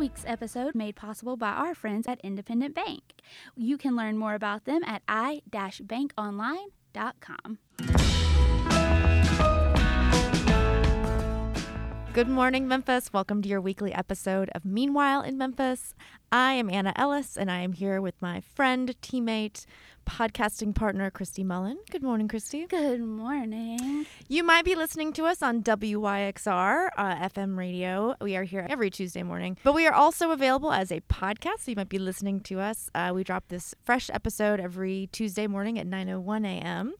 week's episode made possible by our friends at Independent Bank. You can learn more about them at i-bankonline.com. Good morning, Memphis. Welcome to your weekly episode of Meanwhile in Memphis. I am Anna Ellis, and I am here with my friend, teammate, podcasting partner, Christy Mullen. Good morning, Christy. Good morning. You might be listening to us on WYXR uh, FM radio. We are here every Tuesday morning, but we are also available as a podcast. So you might be listening to us. Uh, we drop this fresh episode every Tuesday morning at 9:01 a.m.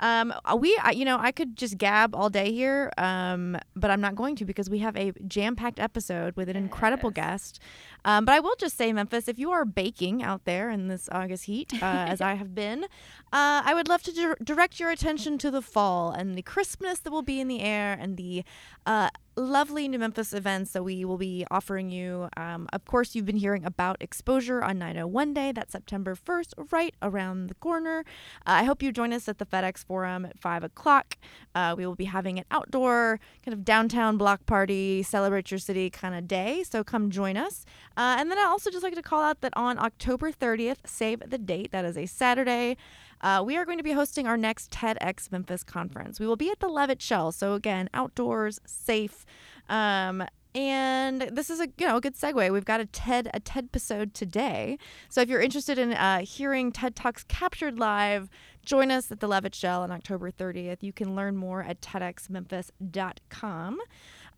Um, uh, we, I, you know, I could just gab all day here, um, but I'm not going to because we have a jam-packed episode with an incredible guest. Um, but I will just say, Memphis, if you are baking out there in this August heat, uh, as I have been, uh, I would love to dir- direct your attention to the fall and the crispness that will be in the air and the uh, lovely New Memphis events that we will be offering you. Um, of course, you've been hearing about Exposure on 901 Day. That's September 1st, right around the corner. Uh, I hope you join us at the FedEx Forum at 5 o'clock. Uh, we will be having an outdoor kind of downtown block party, celebrate your city kind of day. So come join us. Uh, and then I also just like to call out that on October 30th, save the date, that is a Saturday. Uh, we are going to be hosting our next TEDx Memphis conference. We will be at the Levitt Shell, so again, outdoors, safe. Um, and this is a you know a good segue. We've got a TED a TED episode today. So if you're interested in uh, hearing TED Talks captured live, join us at the Levitt Shell on October 30th. You can learn more at TEDxMemphis.com.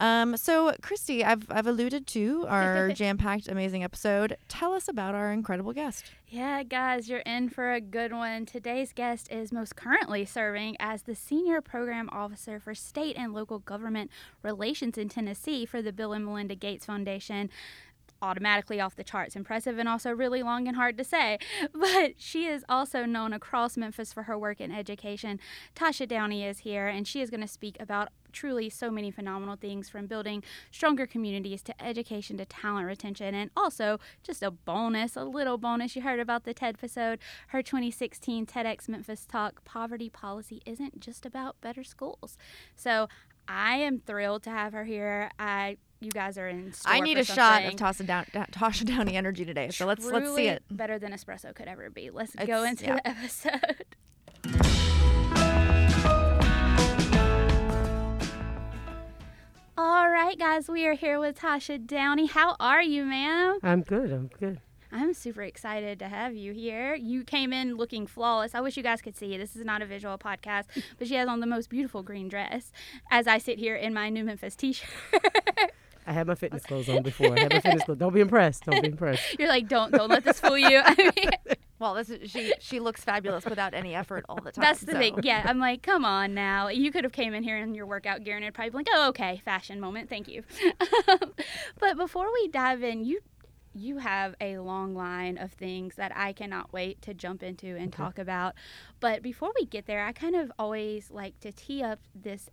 Um, so, Christy, I've, I've alluded to our jam packed, amazing episode. Tell us about our incredible guest. Yeah, guys, you're in for a good one. Today's guest is most currently serving as the Senior Program Officer for State and Local Government Relations in Tennessee for the Bill and Melinda Gates Foundation automatically off the charts impressive and also really long and hard to say. But she is also known across Memphis for her work in education. Tasha Downey is here and she is going to speak about truly so many phenomenal things from building stronger communities to education to talent retention and also just a bonus a little bonus you heard about the ted episode her 2016 tedx memphis talk poverty policy isn't just about better schools so i am thrilled to have her here i you guys are in. I need a shot of Tasha, Down, Tasha Downey energy today, so let's let's see it. Better than espresso could ever be. Let's it's, go into yeah. the episode. All right, guys, we are here with Tasha Downey. How are you, ma'am? I'm good. I'm good. I'm super excited to have you here. You came in looking flawless. I wish you guys could see. This is not a visual podcast, but she has on the most beautiful green dress as I sit here in my New Memphis t shirt. I had my fitness clothes on before. I had my fitness clothes. Don't be impressed. Don't be impressed. You're like, don't don't let this fool you. I mean, well, this is, she she looks fabulous without any effort all the time. That's the so. thing. Yeah, I'm like, come on now. You could have came in here in your workout gear and it'd probably be like, oh, okay, fashion moment. Thank you. but before we dive in, you you have a long line of things that I cannot wait to jump into and okay. talk about. But before we get there, I kind of always like to tee up this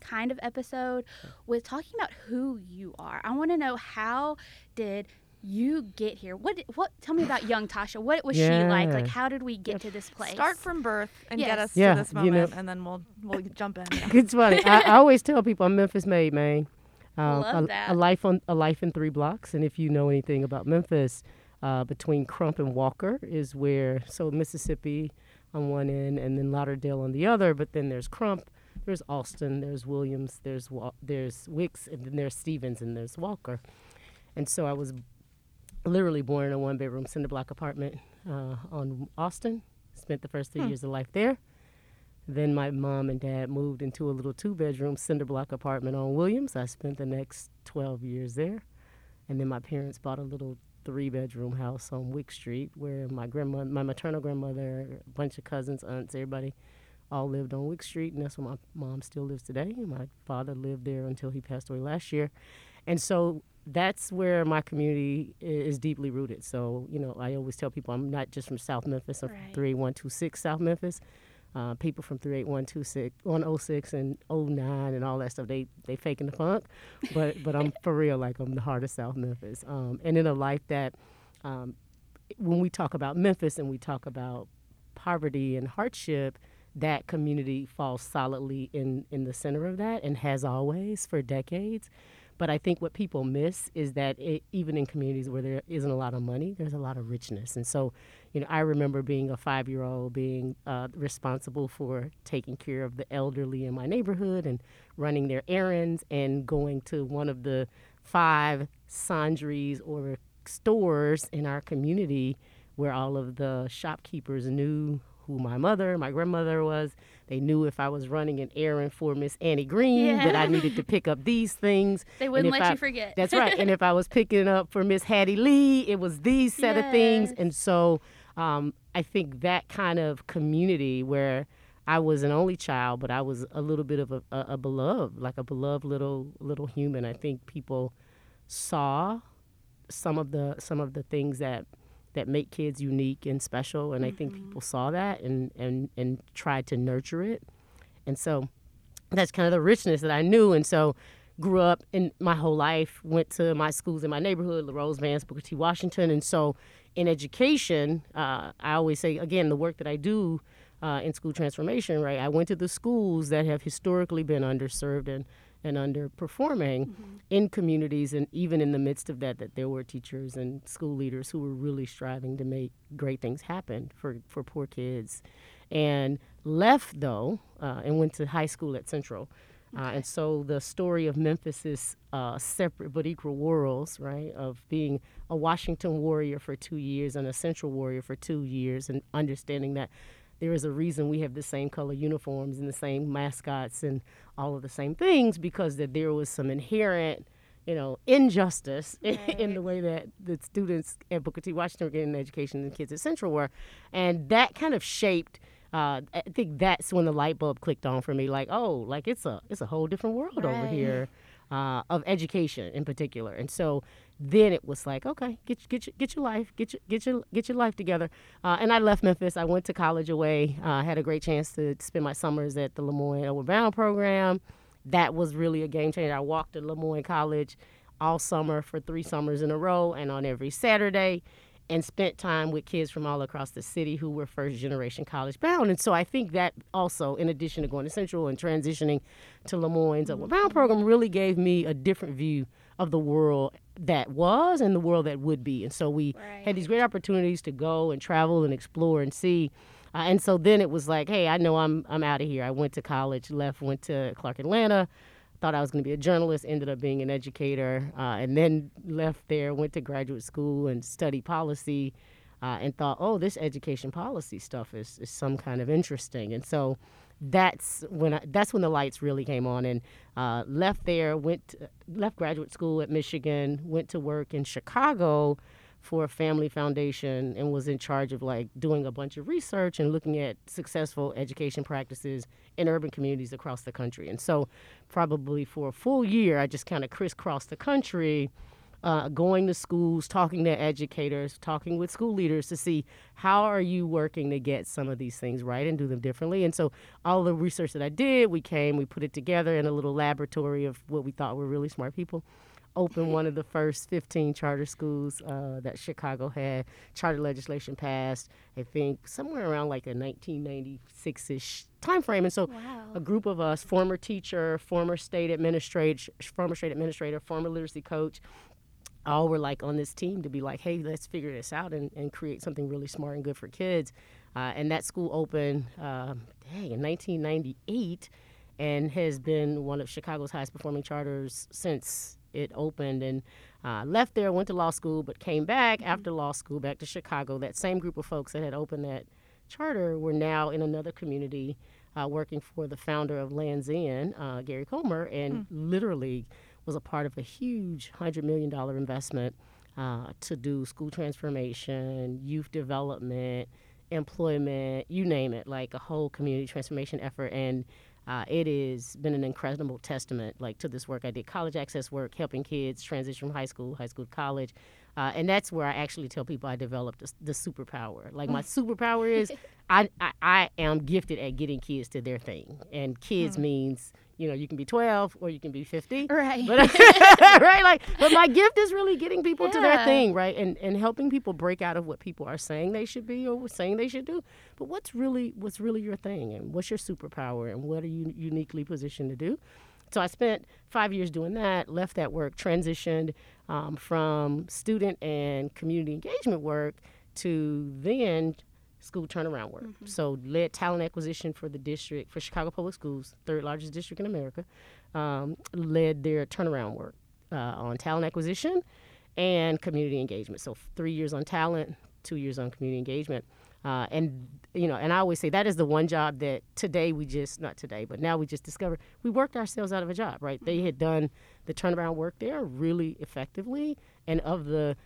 kind of episode with talking about who you are. I want to know how did you get here? What what tell me about young Tasha. What was yeah. she like? Like how did we get to this place? Start from birth and yes. get us yeah, to this moment you know, and then we'll we'll jump in. Yeah. It's funny. I, I, always tell people I'm Memphis made, man. Um, Love a, that. a life on a life in three blocks and if you know anything about Memphis, uh, between Crump and Walker is where so Mississippi on one end and then Lauderdale on the other, but then there's Crump there's Austin, there's Williams, there's Wa- there's Wicks, and then there's Stevens, and there's Walker. And so I was literally born in a one bedroom cinder block apartment uh, on Austin. Spent the first three hmm. years of life there. Then my mom and dad moved into a little two bedroom cinder block apartment on Williams. I spent the next 12 years there. And then my parents bought a little three bedroom house on Wick Street where my grandmother, my maternal grandmother, a bunch of cousins, aunts, everybody all lived on Wick Street, and that's where my mom still lives today. And my father lived there until he passed away last year. And so that's where my community is deeply rooted. So, you know, I always tell people I'm not just from South Memphis, I'm right. 38126 South Memphis. Uh, people from 38126, 106 and 09 and all that stuff, they they faking the funk. But but I'm for real, like I'm the heart of South Memphis. Um, and in a life that, um, when we talk about Memphis and we talk about poverty and hardship, that community falls solidly in, in the center of that and has always for decades. But I think what people miss is that it, even in communities where there isn't a lot of money, there's a lot of richness. And so, you know, I remember being a five year old, being uh, responsible for taking care of the elderly in my neighborhood and running their errands and going to one of the five sundries or stores in our community where all of the shopkeepers knew who my mother, my grandmother was. They knew if I was running an errand for Miss Annie Green Yeah. that I needed to pick up these things. They wouldn't let I- you forget. That's right. and if I was picking up for Miss Hattie Lee, it was these set of things. And so um, I think that kind of community where I was an only child, but I was a little bit of a, a, a beloved, like a beloved little little human. I think people saw some of the some of the things that that make kids unique and special, and I think people saw that and and and tried to nurture it. And so that's kind of the richness that I knew. And so grew up in my whole life, went to my schools in my neighborhood, La Rose Vance, Booker T. Washington. And so in education, uh, I always say, again, the work that I do uh, in school transformation, right? I went to the schools that have historically been underserved and, and underperforming in communities. And even in the midst of that, that there were teachers and school leaders who were really striving to make great things happen for, for poor kids. And left, though, uh, and went to high school at Central. Uh, and so the story of Memphis is uh, separate but equal worlds, right? Of being a Washington warrior for two years and a Central warrior for two years, and understanding that there is a reason we have the same color uniforms and the same mascots and all of the same things because that there was some inherent, you know, injustice in the way that the students at Booker T. Washington were getting an education and kids at Central were, and that kind of shaped uh, I think that's when the light bulb clicked on for me. Like, oh, like it's a it's a whole different world over here uh, of education in particular. And so then it was like, okay, get get your, get your life, get your get your get your life together. Uh, and I left Memphis. I went to college away. Uh, had a great chance to spend my summers at the Lemoyne Brown program. That was really a game changer. I walked to Lemoyne College all summer for three summers in a row, and on every Saturday and spent time with kids from all across the city who were first generation college bound. And so I think that also, in addition to going to Central and transitioning to Lemoyne's Bound program, really gave me a different view of the world that was and the world that would be. And so we had these great opportunities to go and travel and explore and see. Uh, and so then it was like, hey, I know I'm I'm out of here. I went to college, left, went to Clark Atlanta, thought I was going to be a journalist, ended up being an educator, uh, and then left there, went to graduate school and studied policy, uh, and thought, oh, this education policy stuff is, is some kind of interesting. And so that's when I, that's when the lights really came on, and uh, left there, went left graduate school at Michigan, went to work in Chicago for a family foundation and was in charge of like doing a bunch of research and looking at successful education practices in urban communities across the country. And so, probably for a full year, I just kind of crisscrossed the country, uh, going to schools, talking to educators, talking with school leaders to see how are you working to get some of these things right and do them differently. And so, all the research that I did, we came, we put it together in a little laboratory of what we thought were really smart people opened one of the first 15 charter schools uh, that Chicago had. Charter legislation passed, I think, somewhere around like a 1996-ish time frame. And so Wow. a group of us, former teacher, former state administrator, former state administrator, former literacy coach, all were like on this team to be like, hey, let's figure this out and, and create something really smart and good for kids. Uh, and that school opened, um, dang, in 1998 and has been one of Chicago's highest performing charters since it opened. And uh, left there, went to law school, but came back after law school back to Chicago. That same group of folks that had opened that charter were now in another community uh, working for the founder of Land's End, uh, Gary Comer, and literally was a part of a huge $100 million investment uh, to do school transformation, youth development, employment, you name it, like a whole community transformation effort. And uh, it has been an incredible testament, like to this work. I did college access work, helping kids transition from high school, high school to college, uh, and that's where I actually tell people I developed the, the superpower. Like my superpower is I, I I am gifted at getting kids to their thing, and kids means you know you can be 12 or you can be 50 Right. but right like but my gift is really getting people to their thing right and and helping people break out of what people are saying they should be or saying they should do. But what's really what's really your thing and what's your superpower and what are you uniquely positioned to do? So I spent five years doing that, left that work, transitioned um, from student and community engagement work to then school turnaround work. Mm-hmm. So led talent acquisition for the district for Chicago Public Schools, third largest district in America. Um, led their turnaround work uh, on talent acquisition and community engagement. So three years on talent, two years on community engagement. Uh, and you know, and I always say that is the one job that today we just not today, but now we just discovered we worked ourselves out of a job. Right? They had done the turnaround work there really effectively, and of the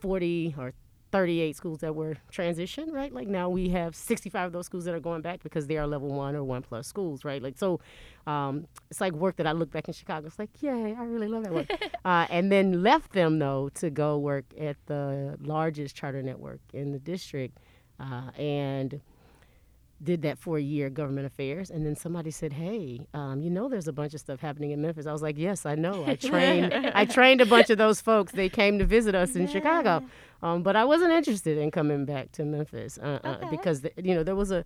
forty or 38 schools that were transitioned, right? Like now we have 65 of those schools that are going back because they are level one or one plus schools, right? Like so, um, it's like work that I look back in Chicago. It's like, yay, I really love that work. uh, and then left them though to go work at the largest charter network in the district, uh, and did that for a year, government affairs, and then somebody said, "Hey, um, you know, there's a bunch of stuff happening in Memphis." I was like, "Yes, I know. I trained. I trained a bunch of those folks. They came to visit us in yeah. Chicago, um, but I wasn't interested in coming back to Memphis uh, uh, because the, you know there was a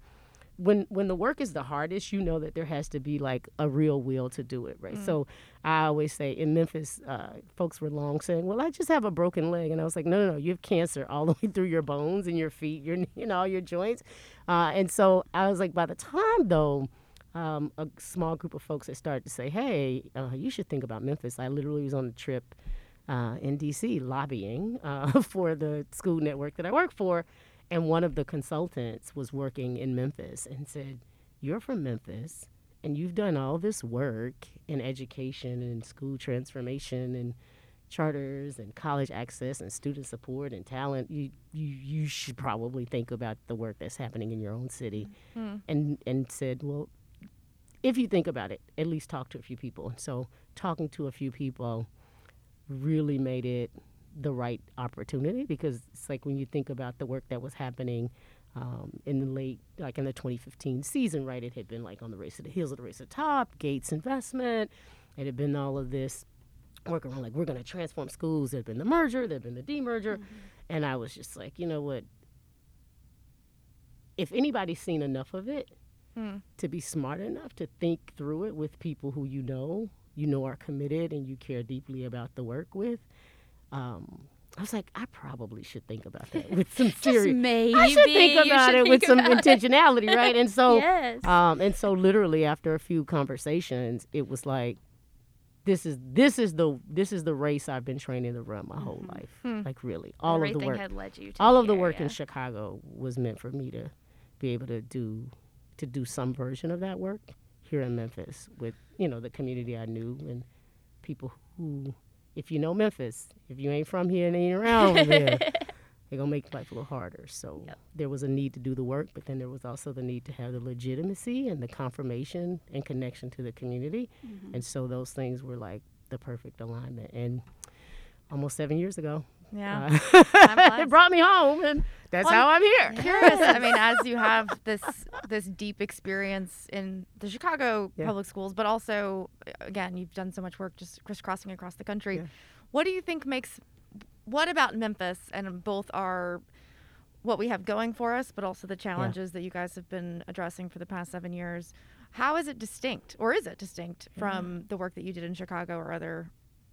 when when the work is the hardest, you know that there has to be like a real will to do it, right? Mm. So I always say in Memphis, uh, folks were long saying, "Well, I just have a broken leg," and I was like, "No, no, no, you have cancer all the way through your bones and your feet, your you know all your joints," uh, and so I was like, by the time though. Um, a small group of folks had started to say, "Hey, uh, you should think about Memphis." I literally was on a trip uh, in D.C. lobbying uh, for the school network that I work for, and one of the consultants was working in Memphis and said, You're from Memphis and you've done all this work in education and school transformation and charters and college access and student support and talent. You you, you should probably think about the work that's happening in your own city. Mm-hmm. And and said, Well, if you think about it, at least talk to a few people. So talking to a few people really made it the right opportunity because it's like when you think about the work that was happening um, in the late, like in the 2015 season, right? It had been like on the race to the heels of the race to the top, Gates investment. It had been all of this work around like we're going to transform schools. There had been the merger, there had been the demerger, mm-hmm. and I was just like, you know what? If anybody's seen enough of it mm. to be smart enough to think through it with people who you know, you know are committed and you care deeply about the work with, um, I was like, I probably should think about that with some serious. maybe I should think about should it think with some intentionality, right? And so, yes. um, and so literally after a few conversations, it was like, this is this is the this is the race I've been training to run my mm-hmm. whole life. Hmm. Like really, all Everything of the work, had led you all of the work in Chicago was meant for me to be able to do to do some version of that work here in Memphis with you know the community I knew and people who if you know Memphis, if you ain't from here and ain't around here, they're gonna make life a little harder. So yep. there was a need to do the work, but then there was also the need to have the legitimacy and the confirmation and connection to the community. Mm-hmm. And so those things were like the perfect alignment. And almost seven years ago, yeah, uh, it brought me home, and that's well, how I'm here. Curious. I mean, as you have this this deep experience in the Chicago yeah. public schools, but also, again, you've done so much work just crisscrossing across the country. Yeah. What do you think makes what about Memphis and both our what we have going for us, but also the challenges yeah. that you guys have been addressing for the past seven years? How is it distinct, or is it distinct from the work that you did in Chicago or other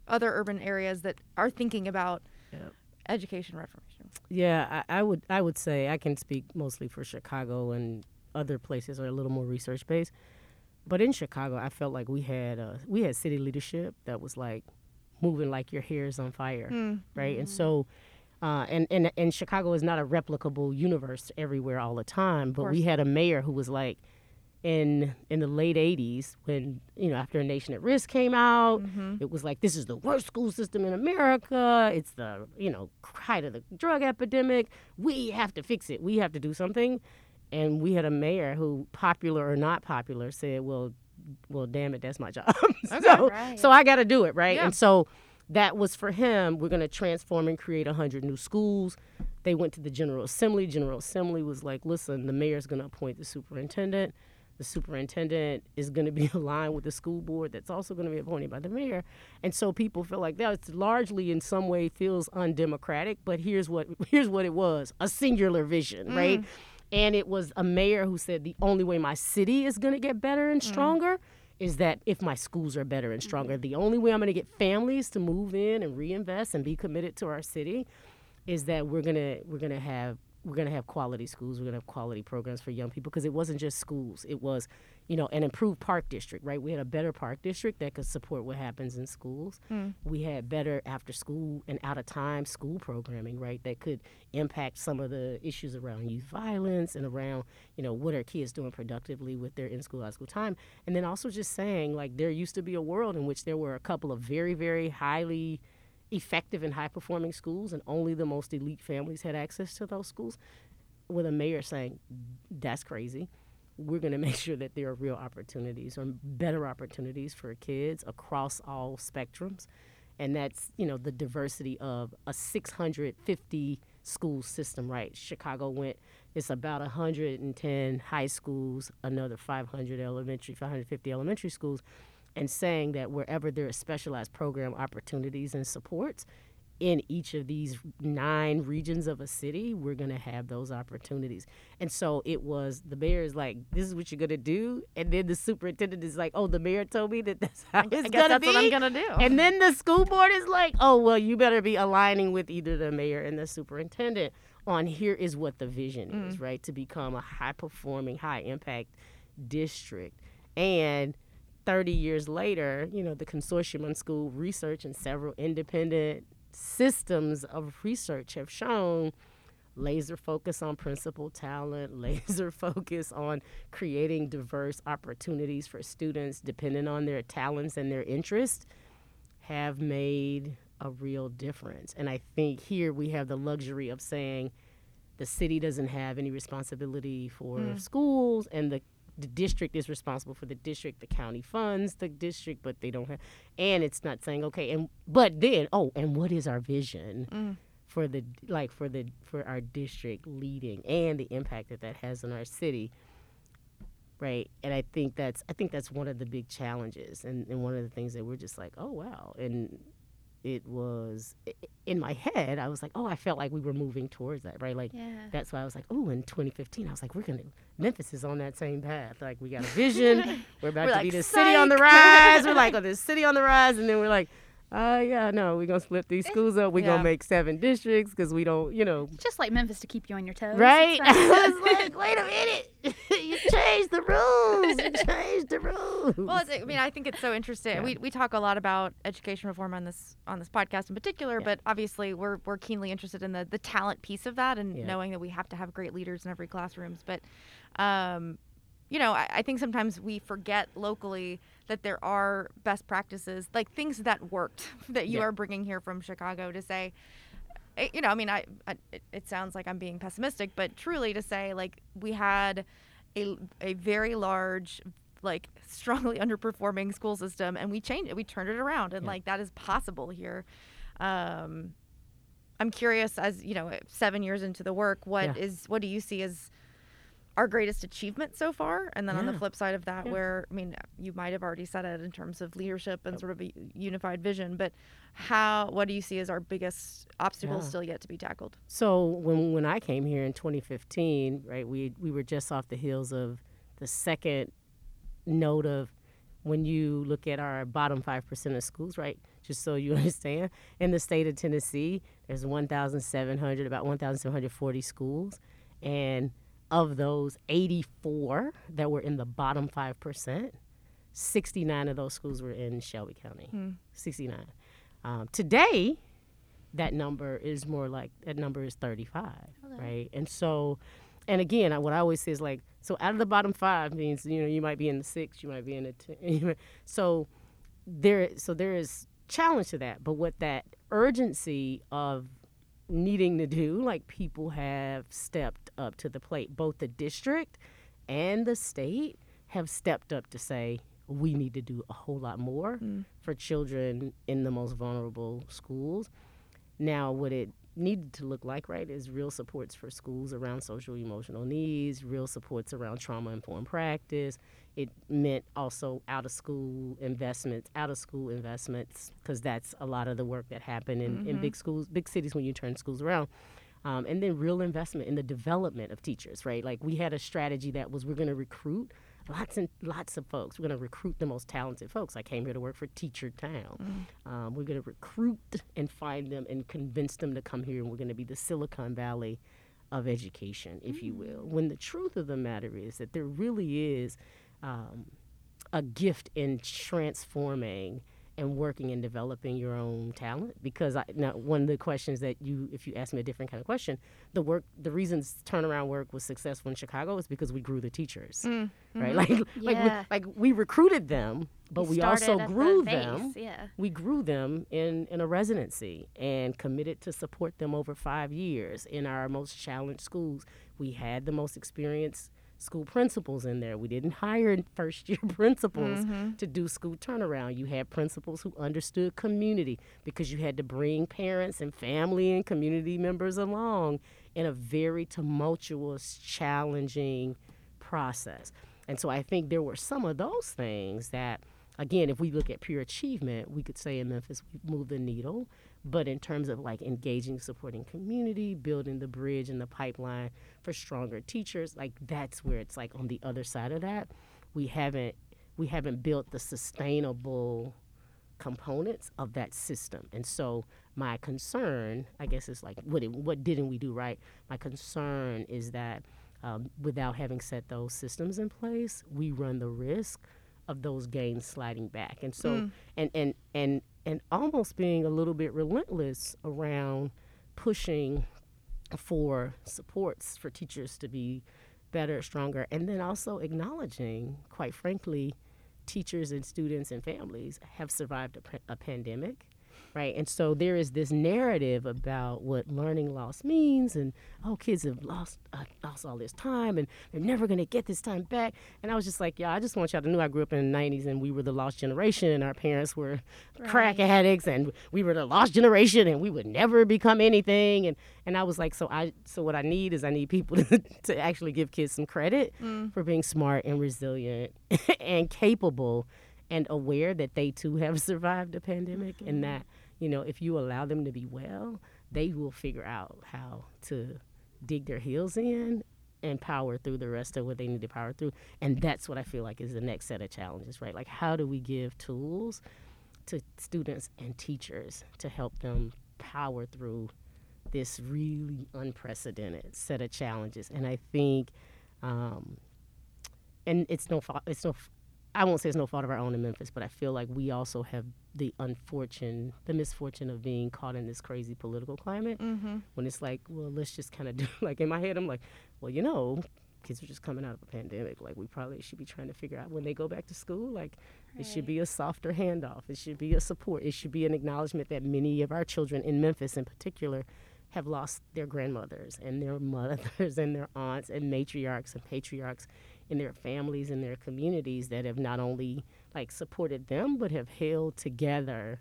other urban areas that are thinking about? Yep. Education reformation. Yeah, I, I, would I would say I can speak mostly for Chicago and other places are a little more research based. But in Chicago, I felt like we had uh, we had city leadership that was like moving like your hair is on fire, mm. right? Mm-hmm. And so, uh, and, and and Chicago is not a replicable universe everywhere all the time. But we had a mayor who was like, in in the late 80s when you know after a nation at risk came out mm-hmm. it was like this is the worst school system in america. It's the you know height of the drug epidemic. We have to fix it. We have to do something. And we had a mayor who popular or not popular said well well damn it that's my job. Okay, so right. so i got to do it right? Yeah. and so that was for him. We're going to transform and create 100 new schools. They went to the general assembly. General assembly was like listen the mayor's going to appoint the superintendent the superintendent is going to be aligned with the school board that's also going to be appointed by the mayor and so people feel like that largely in some way feels undemocratic but here's what here's what it was a singular vision mm. right and it was a mayor who said the only way my city is going to get better and mm. stronger mm. is that if my schools are better and stronger, the only way I'm going to get families to move in and reinvest and be committed to our city is that we're going to we're going to have we're going to have quality schools. We're going to have quality programs for young people because it wasn't just schools. It was, you know, an improved park district, right? We had a better park district that could support what happens in schools. Mm. We had better after school and out of time school programming, right? That could impact some of the issues around youth violence and around, you know, what are kids doing productively with their in school, out school time. And then also just saying, like, there used to be a world in which there were a couple of very, very highly effective and high performing schools, and only the most elite families had access to those schools, with a mayor saying, that's crazy. We're going to make sure that there are real opportunities or better opportunities for kids across all spectrums. And that's, you know, the diversity of a 650 school system, right? Chicago went, it's about 110 high schools, another 500 elementary, 550 elementary schools and saying that wherever there are specialized program opportunities and supports in each of these nine regions of a city, we're going to have those opportunities. And so it was the mayor is like, this is what you're going to do. And then the superintendent is like, oh, the mayor told me that that's how it's going to be. What I'm going to do. And then the school board is like, oh, well, you better be aligning with either the mayor and the superintendent on here is what the vision mm. is, right? To become a high performing, high impact district. And 30 years later, you know, the Consortium on School Research and several independent systems of research have shown laser focus on principal talent, laser focus on creating diverse opportunities for students depending on their talents and their interests have made a real difference. And I think here we have the luxury of saying the city doesn't have any responsibility for mm. schools and the the district is responsible for the district the county funds the district but they don't have and it's not saying okay and but then oh and what is our vision mm. for the like for the for our district leading and the impact that that has on our city right and i think that's i think that's one of the big challenges and, and one of the things that we're just like oh wow and it was in my head i was like oh i felt like we were moving towards that right? Like yeah. that's why i was like oh in 2015 i was like we're gonna memphis is on that same path. Like we got a vision. We're about we're to like, be the city on the rise. We're like oh the city on the rise. And then we're like uh, yeah, no, we're gonna split these schools up. We're yeah. gonna make seven districts because we don't, you know. Just like Memphis to keep you on your toes. Right? I was like, wait a minute. you changed the rules. You changed the rules. Well, I mean, I think it's so interesting. Yeah. We, we talk a lot about education reform on this on this podcast in particular, yeah. but obviously we're we're keenly interested in the the talent piece of that and knowing that we have to have great leaders in every classrooms. But, um, you know, I, I think sometimes we forget locally that there are best practices, like things that worked that you yeah. are bringing here from Chicago to say, eh, you know, I mean, I, I, it sounds like I'm being pessimistic, but truly to say like we had a a very large like strongly underperforming school system and we changed it we turned it around and yeah. like that is possible here um i'm curious as you know 7 years into the work what yeah. is what do you see as our greatest achievement so far and then yeah. on the flip side of that yeah. where i mean you might have already said it in terms of leadership and sort of a unified vision but how what do you see as our biggest obstacles yeah. still yet to be tackled so when when i came here in 2015 right we we were just off the heels of the second note of when you look at our bottom 5% of schools right just so you understand in the state of tennessee there's 1700 about 1740 schools and of those 84 that were in the bottom 5%, 69 of those schools were in Shelby County. Hmm. 69. Um, today, that number is more like, that number is 35, okay. right? And so, and again, what I always say is like, so out of the bottom five means, you know, you might be in the six, you might be in the 10. so there, so there is challenge to that. But what that urgency of needing to do, like people have stepped up to the plate. Both the district and the state have stepped up to say we need to do a whole lot more mm. for children in the most vulnerable schools. Now, would it needed to look like, right, is real supports for schools around social emotional needs, real supports around trauma informed practice. It meant also out of school investments, out of school investments, because that's a lot of the work that happened in, mm-hmm. in big schools, big cities when you turn schools around. Um, and then real investment in the development of teachers, right? Like we had a strategy that was we're going to recruit lots and lots of folks. We're going to recruit the most talented folks. I came here to work for Teacher Town. Mm. Um, we're going to recruit and find them and convince them to come here, and we're going to be the Silicon Valley of education, if mm. you will. When the truth of the matter is that there really is um, a gift in transforming and working and developing your own talent because I, now one of the questions that you if you ask me a different kind of question the work the reasons turnaround work was successful in Chicago is because we grew the teachers mm, right mm-hmm. like yeah. like we, like we recruited them but we, we also grew the them yeah. we grew them in in a residency and committed to support them over 5 years in our most challenged schools we had the most experienced school principals in there. We didn't hire first year principals mm-hmm. to do school turnaround. You had principals who understood community because you had to bring parents and family and community members along in a very tumultuous, challenging process. And so I think there were some of those things that, again, if we look at pure achievement, we could say in Memphis we moved the needle. But in terms of like engaging, supporting community, building the bridge and the pipeline for stronger teachers, like that's where it's like on the other side of that, we haven't we haven't built the sustainable components of that system. And so my concern, I guess, is like what it, what didn't we do right? My concern is that um, without having set those systems in place, we run the risk of those gains sliding back. And so mm. and and and and almost being a little bit relentless around pushing for supports for teachers to be better, stronger, and then also acknowledging, quite frankly, teachers and students and families have survived a, pandemic right? And so there is this narrative about what learning loss means, and oh, kids have lost uh, lost all this time, and they're never going to get this time back. And I was just like, yeah, I just want y'all to know I grew up in the '90s, and we were the lost generation, and our parents were right. crack addicts, and we were the lost generation, and we would never become anything. And and I was like, so I so what I need is I need people to, to actually give kids some credit mm. for being smart and resilient and capable and aware that they too have survived a pandemic mm-hmm. and that you know, if you allow them to be well, they will figure out how to dig their heels in and power through the rest of what they need to power through. And that's what I feel like is the next set of challenges, right? Like, how do we give tools to students and teachers to help them power through this really unprecedented set of challenges? And I think, um, and it's no it's no I won't say it's no fault of our own in Memphis, but I feel like we also have the unfortunate, the misfortune of being caught in this crazy political climate. Mm-hmm. When it's like, well, let's just kind of do. Like in my head, I'm like, well, you know, kids are just coming out of a pandemic. Like we probably should be trying to figure out when they go back to school. Like right. it should be a softer handoff. It should be a support. It should be an acknowledgement that many of our children in Memphis, in particular, have lost their grandmothers and their mothers and their aunts and matriarchs and patriarchs in their families and their communities that have not only like supported them but have held together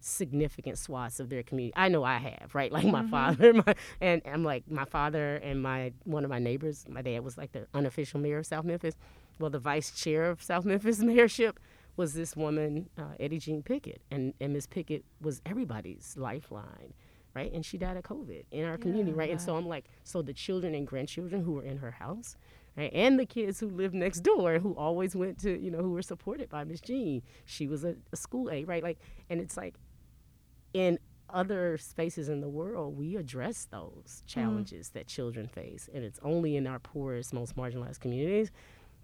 significant swaths of their community. I know I have, right? Like my mm-hmm. father, my, and I'm like my father and my one of my neighbors. My dad was like the unofficial mayor of South Memphis. Well, the vice chair of South Memphis mayorship was this woman, uh, Eddie Jean Pickett, and and Miss Pickett was everybody's lifeline, right? And she died of COVID in our yeah, community, right? And so I'm like, so the children and grandchildren who were in her house right? and the kids who lived next door who always went to you know who were supported by miss jean she was a, a school aide right like and it's like in other spaces in the world we address those mm. challenges mm. that children face and it's only in our poorest most marginalized communities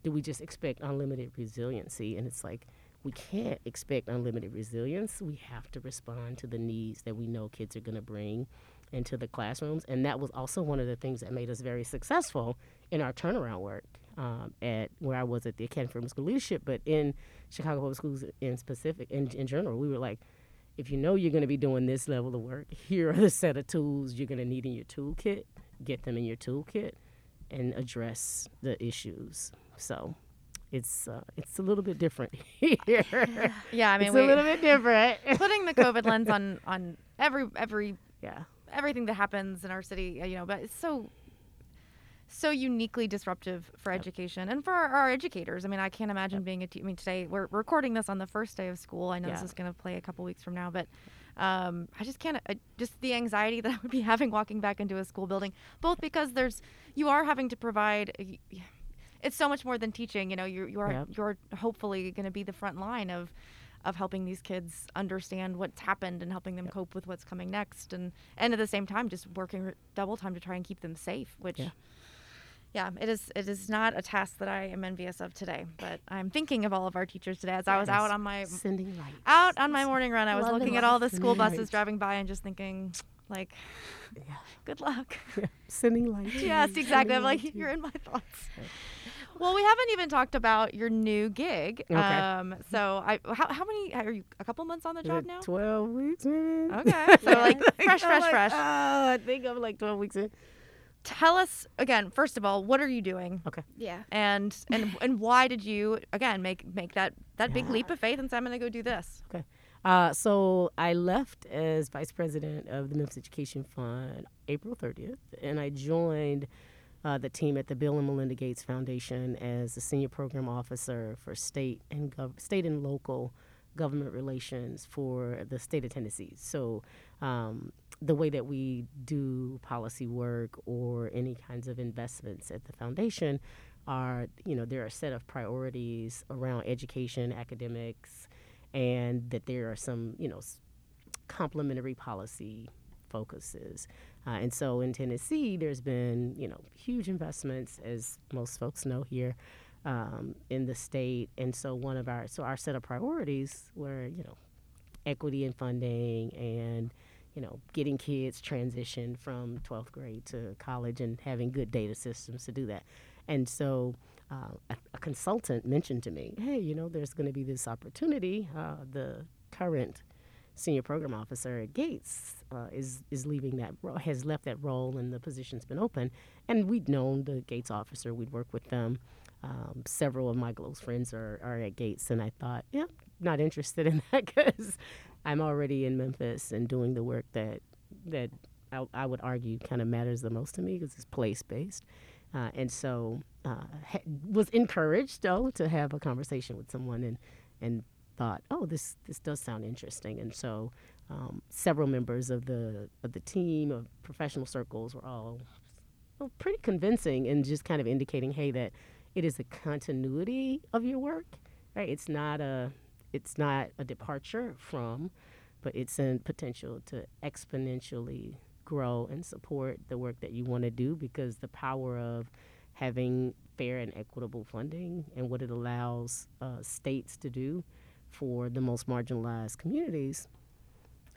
do we just expect unlimited resiliency and it's like we can't expect unlimited resilience we have to respond to the needs that we know kids are going to bring into the classrooms and that was also one of the things that made us very successful in our turnaround work um, at where I was at the Academy for School Leadership, but in Chicago Public Schools in specific, in, in general, we were like, if you know you're going to be doing this level of work, here are the set of tools you're going to need in your toolkit. Get them in your toolkit and address the issues. So it's uh, it's a little bit different here. Yeah, yeah I mean, it's we, a little bit different. putting the COVID lens on on every every yeah everything that happens in our city, you know, but it's so so uniquely disruptive for yep. education and for our, our, educators. I mean, I can't imagine yep. being a teacher. I mean, today we're recording this on the first day of school. I know yeah. this is going to play a couple weeks from now, but um, I just can't. I, just the anxiety that I would be having walking back into a school building, both because there's you are having to provide. it's so much more than teaching. You know, you're you're Yep. you're hopefully going to be the front line of of helping these kids understand what's happened and helping them cope with what's coming next, and and at the same time just working double time to try and keep them safe. Which, Yeah. yeah, it is it is not a task that I am envious of today. But I'm thinking of all of our teachers today as I was out on my Sending light. out on my morning run. I was Love looking at all the school buses driving by and just thinking, like, Yeah. good luck. Sending light. yes, exactly. I'm like, you're in my thoughts. Well, we haven't even talked about your new gig. Okay. Um, so I, how, how many are you? A couple months on the job Like now? Twelve weeks, maybe. Okay, so like fresh, I'm fresh, like, fresh. Oh, I think I'm like twelve weeks in. Tell us again. First of all, what are you doing? Okay. Yeah. And and and why did you again make make that that big leap of faith and say I'm going to go do this? Okay. Uh, so I left as vice president of the Memphis Education Fund April 30th, and I joined uh, the team at the Bill and Melinda Gates Foundation as the senior program officer for state and gov- state and local government relations for the state of Tennessee. So um, the way that we do policy work or any kinds of investments at the foundation are, you know, there are a set of priorities around education, academics, and that there are some, you know, complementary policy focuses. Uh, and so in Tennessee, there's been, you know, huge investments, as most folks know here, um, in the state. And so one of our, so our set of priorities were, you know, equity and funding and, you know, getting kids transition from 12th grade to college and having good data systems to do that. And so uh, a, a consultant mentioned to me, hey, you know, there's going to be this opportunity. Uh, the current senior program officer at Gates uh, is is leaving that has left that role and the position's been open. And we'd known the Gates officer. We'd worked with them. Um, several of my close friends are, are at Gates, and I thought, yeah, not interested in that because I'm already in Memphis and doing the work that that I, I would argue kind of matters the most to me because it's place based. Uh, and so uh, ha- was encouraged though to have a conversation with someone and and thought, oh, this this does sound interesting. And so um, several members of the of the team of professional circles were all well, pretty convincing and just kind of indicating, hey, that it is a continuity of your work, right? It's not a it's not a departure from, but it's a potential to exponentially grow and support the work that you want to do because the power of having fair and equitable funding and what it allows uh, states to do for the most marginalized communities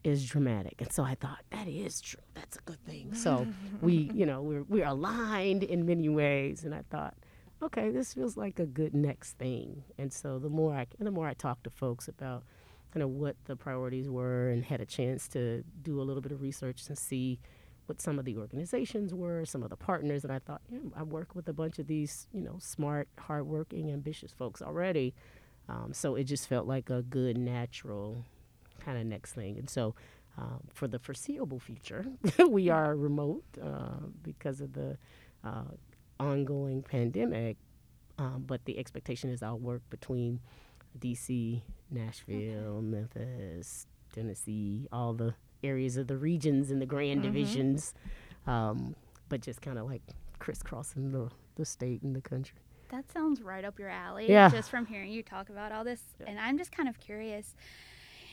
is dramatic. And so I thought that is true. That's a good thing. So we, you know, we're we're aligned in many ways. And I thought, okay, this feels like a good next thing. And so the more I the more I talked to folks about kind of what the priorities were and had a chance to do a little bit of research and see what some of the organizations were, some of the partners, and I thought, yeah, I work with a bunch of these, you know, smart, hardworking, ambitious folks already. Um, so it just felt like a good, natural kind of next thing. And so um, for the foreseeable future, we are remote uh, because of the uh, ongoing pandemic. Um, but the expectation is I'll work between DC, Nashville, Memphis, Tennessee, all the areas of the regions and the grand Mhm. divisions, um, but just kind of like crisscrossing the, the state and the country. That sounds right up your alley. Yeah. Just from hearing you talk about all this. Yeah. And I'm just kind of curious,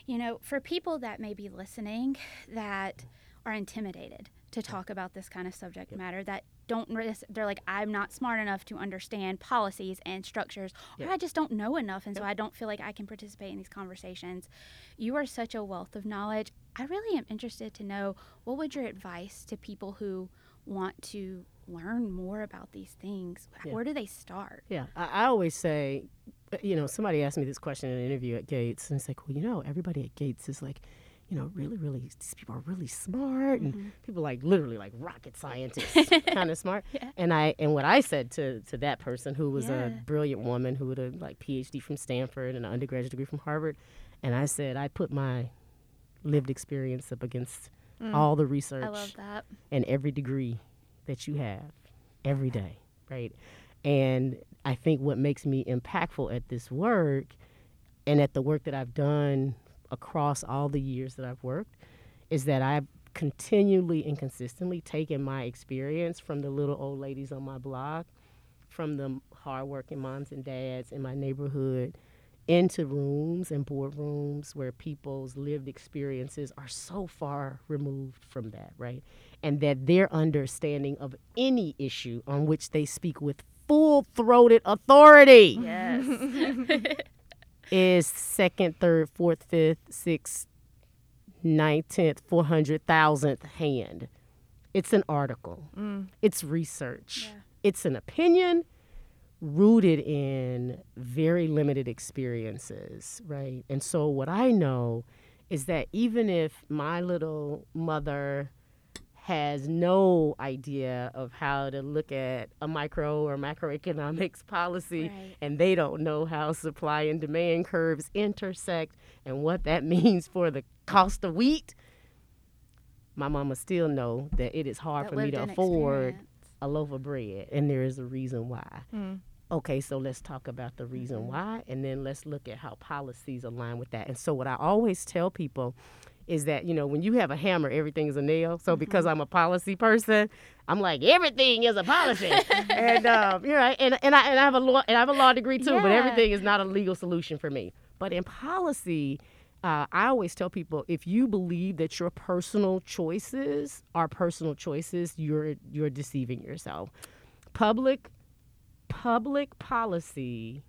you know, for people that may be listening that are intimidated to talk about this kind of subject matter, that don't, they're like, I'm not smart enough to understand policies and structures, or. I just don't know enough. And so I don't feel like I can participate in these conversations. You are such a wealth of knowledge. I really am interested to know what would your advice to people who want to learn more about these things? Yeah. Where do they start? Yeah, I, I always say, uh, you know, somebody asked me this question in an interview at Gates, and it's like, well, you know, everybody at Gates is like, you know, really, really, these people are really smart, and Mhm. people like literally like rocket scientists, kind of smart. Yeah. And I and what I said to to that person who was Yeah. a brilliant woman who had a like PhD from Stanford and an undergraduate degree from Harvard, and I said I put my lived experience up against Mm. all the research I love that. and every degree that you have every day, right? And I think what makes me impactful at this work and at the work that I've done across all the years that I've worked is that I've continually and consistently taken my experience from the little old ladies on my block, from the hardworking moms and dads in my neighborhood into rooms and boardrooms where people's lived experiences are so far removed from that, right? And that their understanding of any issue on which they speak with full throated authority Yes. is second, third, fourth, fifth, sixth, ninth, tenth, four hundred thousandth hand. It's an article. Mm. It's research. Yeah. It's an opinion rooted in very limited experiences, right? And so what I know is that even if my little mother has no idea of how to look at a micro or macroeconomics policy Right. and they don't know how supply and demand curves intersect and what that means for the cost of wheat my mama still know that it is hard That for me to afford experience. a loaf of bread and there is a reason why Mm. okay so let's talk about the reason Mm-hmm. why and then let's look at how policies align with that and so what i always tell people is that you know when you have a hammer everything is a nail. So because Mm-hmm. i'm a policy person i'm like everything is a policy. And um, you're right. And, and, I, and i have a law and i have a law degree too but everything is not a legal solution for me. But in policy uh, I always tell people if you believe that your personal choices are personal choices, you're you're deceiving yourself. Public public policy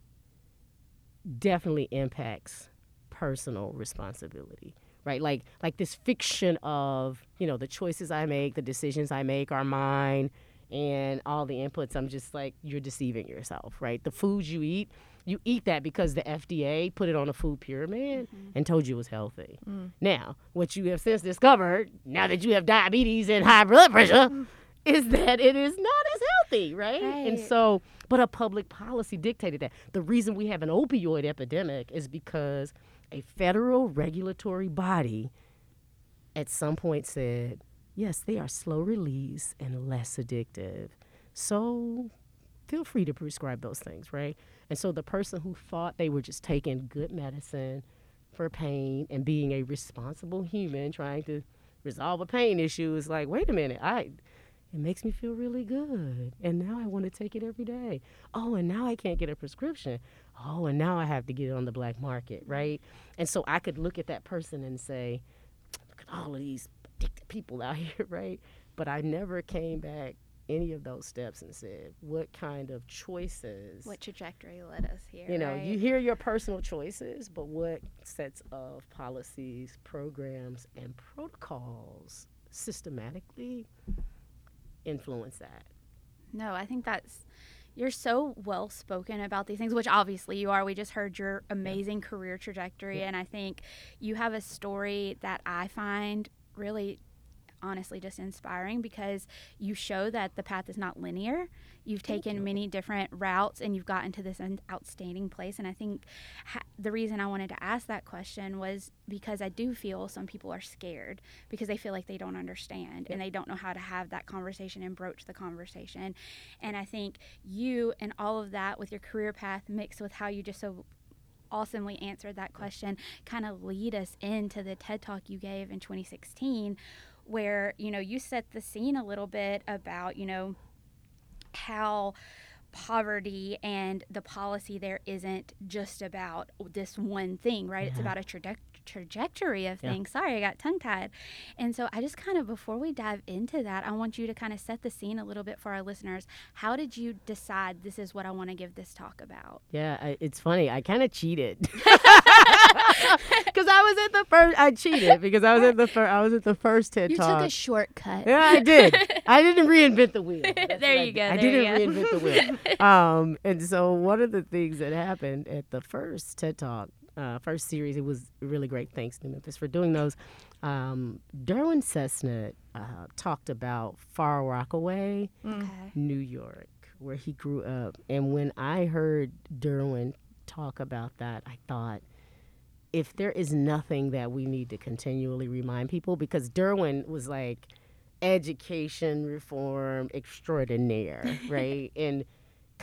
definitely impacts personal responsibility right? Like like this fiction of you know the choices i make the decisions i make are mine and all the inputs i'm just like you're deceiving yourself right? The foods you eat you eat that because the fda put it on a food pyramid mm-hmm. and told you it was healthy. Mm. Now what you have since discovered now that you have diabetes and high blood pressure mm. is that it is not as healthy right, and so but a public policy dictated that. The reason we have an opioid epidemic is because a federal regulatory body at some point said, yes, they are slow release and less addictive. So feel free to prescribe those things, right? And so the person who thought they were just taking good medicine for pain and being a responsible human trying to resolve a pain issue is like, wait a minute, I it makes me feel really good. And now I want to take it every day. Oh, and now I can't get a prescription. Oh, and now I have to get it on the black market, mm-hmm. right? And so I could look at that person and say, look at all of these addicted people out here, right? But I never came back any of those steps and said, what kind of choices What trajectory led us here? you know, right? you hear your personal choices, but what sets of policies, programs, and protocols systematically influence that? No, I think that's you're so well spoken about these things, which obviously you are. We just heard your amazing career trajectory, and I think you have a story that I find really honestly just inspiring because you show that the path is not linear. You've taken many different routes and you've gotten to this outstanding place. And I think ha- the reason I wanted to ask that question was because I do feel some people are scared because they feel like they don't understand and they don't know how to have that conversation and broach the conversation. And I think you and all of that with your career path mixed with how you just so awesomely answered that question kind of lead us into the TED Talk you gave in 2016 where you know you set the scene a little bit about you know how poverty and the policy there isn't just about this one thing right? It's mm-hmm. about a traje- trajectory of Yeah. things sorry i got tongue tied and so i just kind of before we dive into that i want you to kind of set the scene a little bit for our listeners how did you decide this is what i want to give this talk about Yeah, I, it's funny. I kind of cheated because I was at the first. I cheated because I was at the first. I was at the first TED you Talk. took a shortcut Yeah, I did. I didn't reinvent the wheel. That's There what I you go, I didn't you reinvent the wheel. Um, and so one of the things that happened at the first TED Talk, uh, first series, it was really great. Thanks to Memphis for doing those. Um, Derwin Sisnett uh, talked about Far Rockaway, okay New York, where he grew up. And when I heard Derwin talk about that, I thought, if there is nothing that we need to continually remind people, because Derwin was like education reform extraordinaire, right? and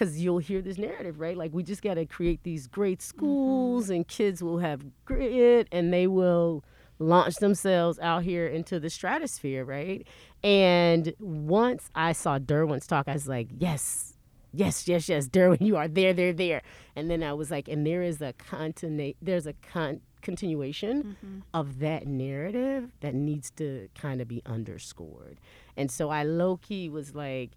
because you'll hear this narrative, right? Like we just got to create these great schools, and kids will have grit, and they will launch themselves out here into the stratosphere, right? And once I saw Derwin's talk, I was like, yes, yes, yes, yes, Derwin, you are there, there, there. And then I was like, and there is a continu- there's a con- continuation Mm-hmm. of that narrative that needs to kind of be underscored. And so I low key was like,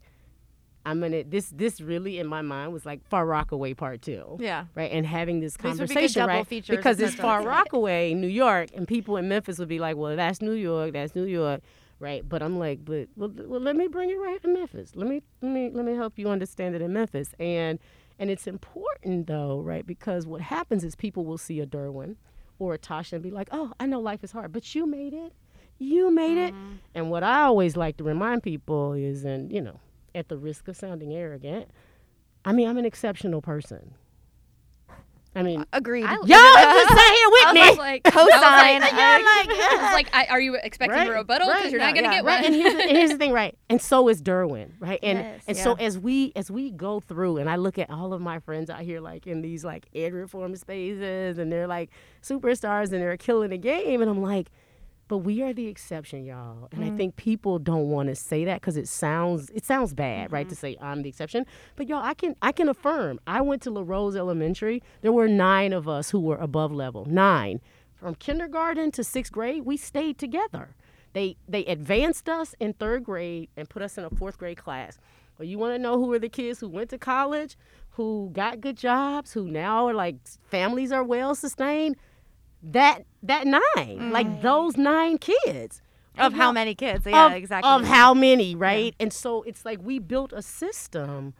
I'm gonna this this really in my mind was like Far Rockaway Part Two. Yeah. Right. And having this would be conversation, right? features Because it's Far Rockaway, New York, and people in Memphis would be like, Well, that's New York, that's New York. Right. But I'm like, but well, well let me bring it right to Memphis. Let me let me let me help you understand it in Memphis. And and it's important though, right? Because what happens is people will see a Derwin or a Tasha and be like, Oh, I know life is hard, but you made it. You made it. Mm-hmm. And what I always like to remind people is, and you know, at the risk of sounding arrogant, I mean, I'm an exceptional person. I mean, uh, Agreed. I- y'all just sat here with I me. was like, Cosign. I was like, Yeah, I was like, I, are you expecting a rebuttal? Because you're not going to yeah, get right. one. And here's, the, and here's the thing, right? And so is Derwin, right? And Yes. and so as we as we go through, and I look at all of my friends out here, like in these like ed reform spaces, and they're like superstars, and they're killing the game, and I'm like. But we are the exception, y'all, and I mm. think people don't want to say that because it sounds it sounds bad, right? To mm-hmm. say I'm the exception, but y'all, I can I can affirm. I went to La Rose Elementary. There were nine of us who were above level. Nine, from kindergarten to sixth grade, we stayed together. They they advanced us in third grade and put us in a fourth grade class. Well, you want to know who are the kids who went to college, who got good jobs, who now are like families are well sustained? That that nine, like mm. those nine kids. of how many kids? Yeah, of, exactly. Of how many, right? And so it's like we built a system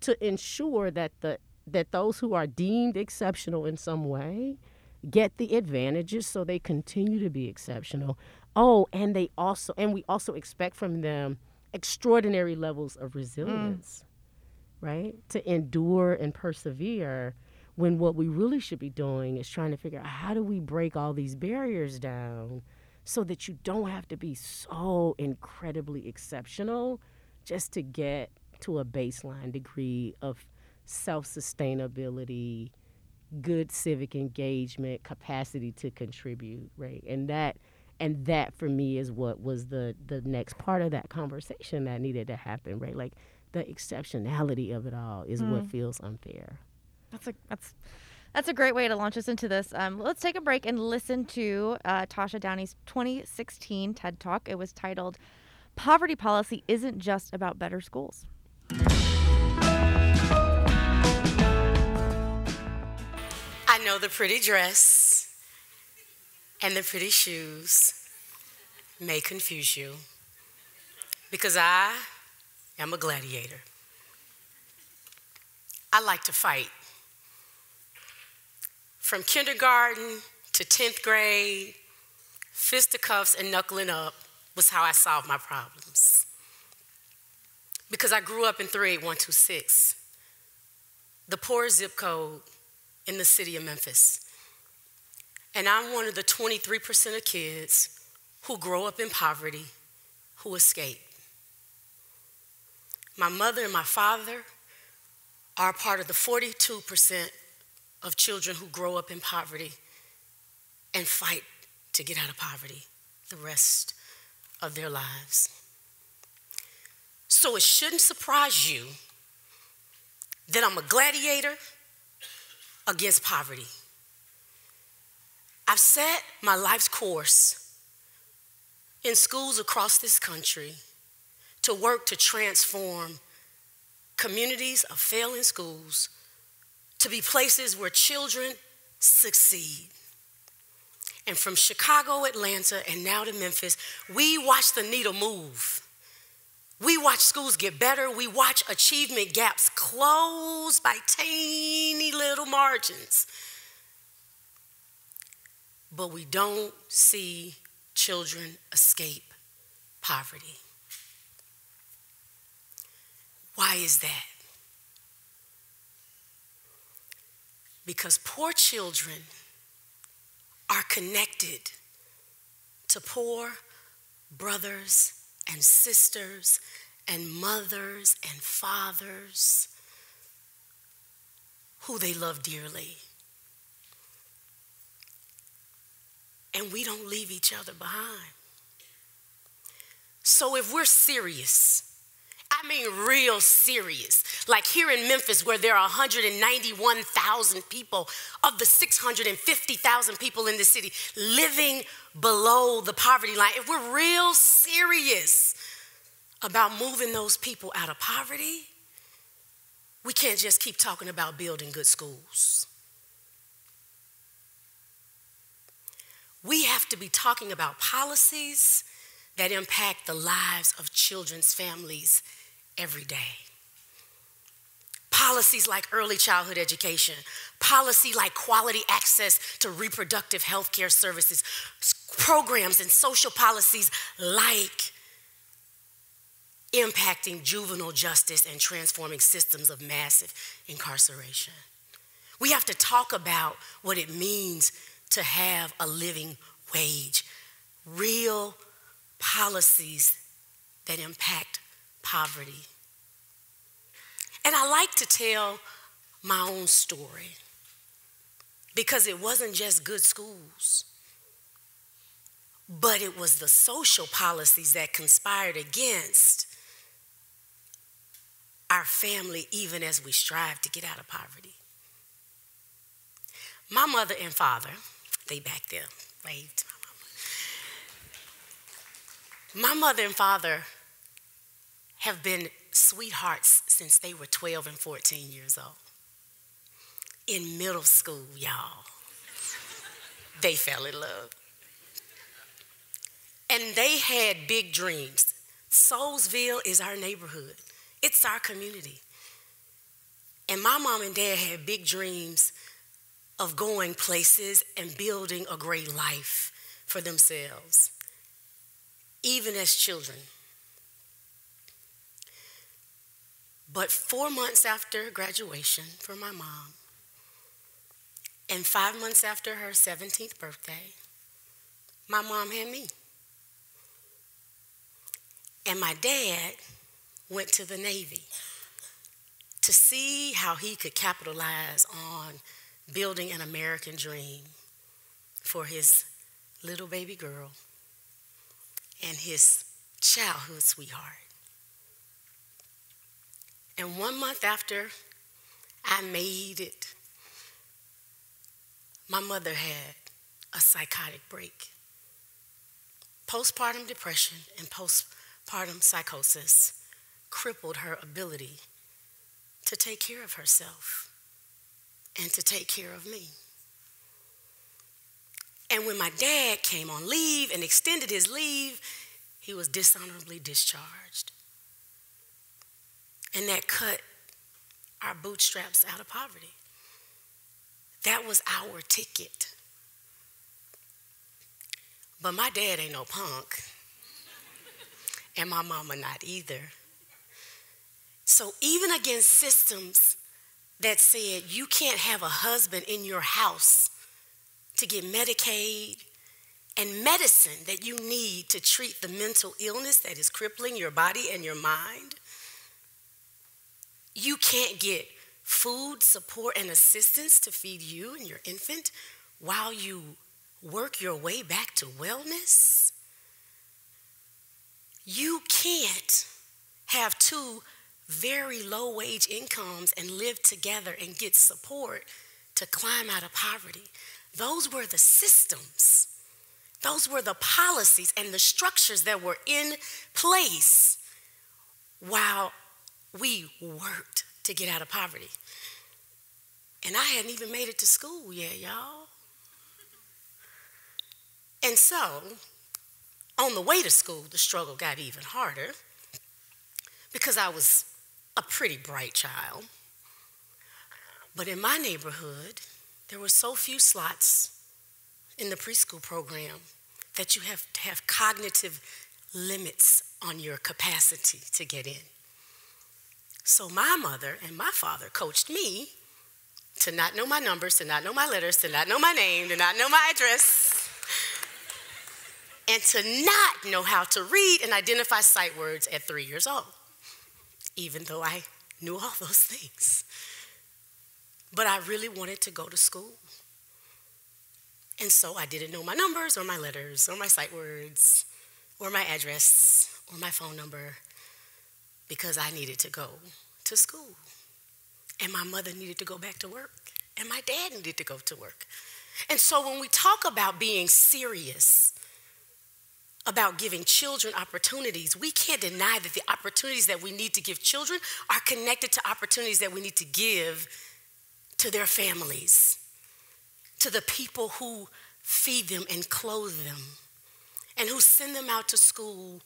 to ensure that the that those who are deemed exceptional in some way get the advantages so they continue to be exceptional. Oh, and they also and we also expect from them extraordinary levels of mm. resilience. Right? To endure and persevere when what we really should be doing is trying to figure out how do we break all these barriers down so that you don't have to be so incredibly exceptional just to get to a baseline degree of self sustainability, good civic engagement, capacity to contribute, right? And that and that for me is what was the the next part of that conversation that needed to happen, right? Like the exceptionality of it all is what mm. feels unfair. That's a that's that's a great way to launch us into this. Um, let's take a break and listen to uh, Tasha Downey's 2016 TED Talk. It was titled "Poverty Policy Isn't Just About Better Schools." I know the pretty dress and the pretty shoes may confuse you because I am a gladiator. I like to fight. From kindergarten to 10th grade, fisticuffs and knuckling up was how I solved my problems. Because I grew up in 38126, the poor zip code in the city of Memphis. And I'm one of the 23% of kids who grow up in poverty who escape. My mother and my father are part of the 42% of children who grow up in poverty and fight to get out of poverty the rest of their lives. So it shouldn't surprise you that I'm a gladiator against poverty. I've set my life's course in schools across this country to work to transform communities of failing schools to be places where children succeed. And from Chicago, Atlanta, and now to Memphis, we watch the needle move. We watch schools get better. We watch achievement gaps close by tiny little margins. But we don't see children escape poverty. Why is that? Because poor children are connected to poor brothers and sisters and mothers and fathers who they love dearly. And we don't leave each other behind. So if we're serious I mean, real serious. Like here in Memphis, where there are 191,000 people of the 650,000 people in the city living below the poverty line. If we're real serious about moving those people out of poverty, we can't just keep talking about building good schools. We have to be talking about policies that impact the lives of children's families every day. Policies like early childhood education, policy like quality access to reproductive health care services, programs and social policies like impacting juvenile justice and transforming systems of massive incarceration. We have to talk about what it means to have a living wage, real policies that impact poverty. And I like to tell my own story because it wasn't just good schools, but it was the social policies that conspired against our family even as we strive to get out of poverty. My mother and father, they back there, waved my mother and father have been sweethearts since they were 12 and 14 years old. In middle school, y'all, they fell in love. And they had big dreams. Soulsville is our neighborhood, it's our community. And my mom and dad had big dreams of going places and building a great life for themselves even as children. But four months after graduation for my mom, and five months after her 17th birthday, my mom had me. And my dad went to the Navy to see how he could capitalize on building an American dream for his little baby girl and his childhood sweetheart. And one month after I made it, my mother had a psychotic break. Postpartum depression and postpartum psychosis crippled her ability to take care of herself and to take care of me. And when my dad came on leave and extended his leave, he was dishonorably discharged. And that cut our bootstraps out of poverty. That was our ticket. But my dad ain't no punk, and my mama not either. So, even against systems that said you can't have a husband in your house to get Medicaid and medicine that you need to treat the mental illness that is crippling your body and your mind. You can't get food, support, and assistance to feed you and your infant while you work your way back to wellness. You can't have two very low wage incomes and live together and get support to climb out of poverty. Those were the systems, those were the policies and the structures that were in place while we worked to get out of poverty. And I hadn't even made it to school yet, y'all. And so, on the way to school, the struggle got even harder because I was a pretty bright child. But in my neighborhood, there were so few slots in the preschool program that you have to have cognitive limits on your capacity to get in. So my mother and my father coached me to not know my numbers, to not know my letters, to not know my name, to not know my address, and to not know how to read and identify sight words at three years old, even though I knew all those things. But I really wanted to go to school. And so I didn't know my numbers or my letters or my sight words or my address or my phone number. Because I needed to go to school. And my mother needed to go back to work. And my dad needed to go to work. And so when we talk about being serious about giving children opportunities, we can't deny that the opportunities that we need to give children are connected to opportunities that we need to give to their families, to the people who feed them and clothe them, and who send them out to school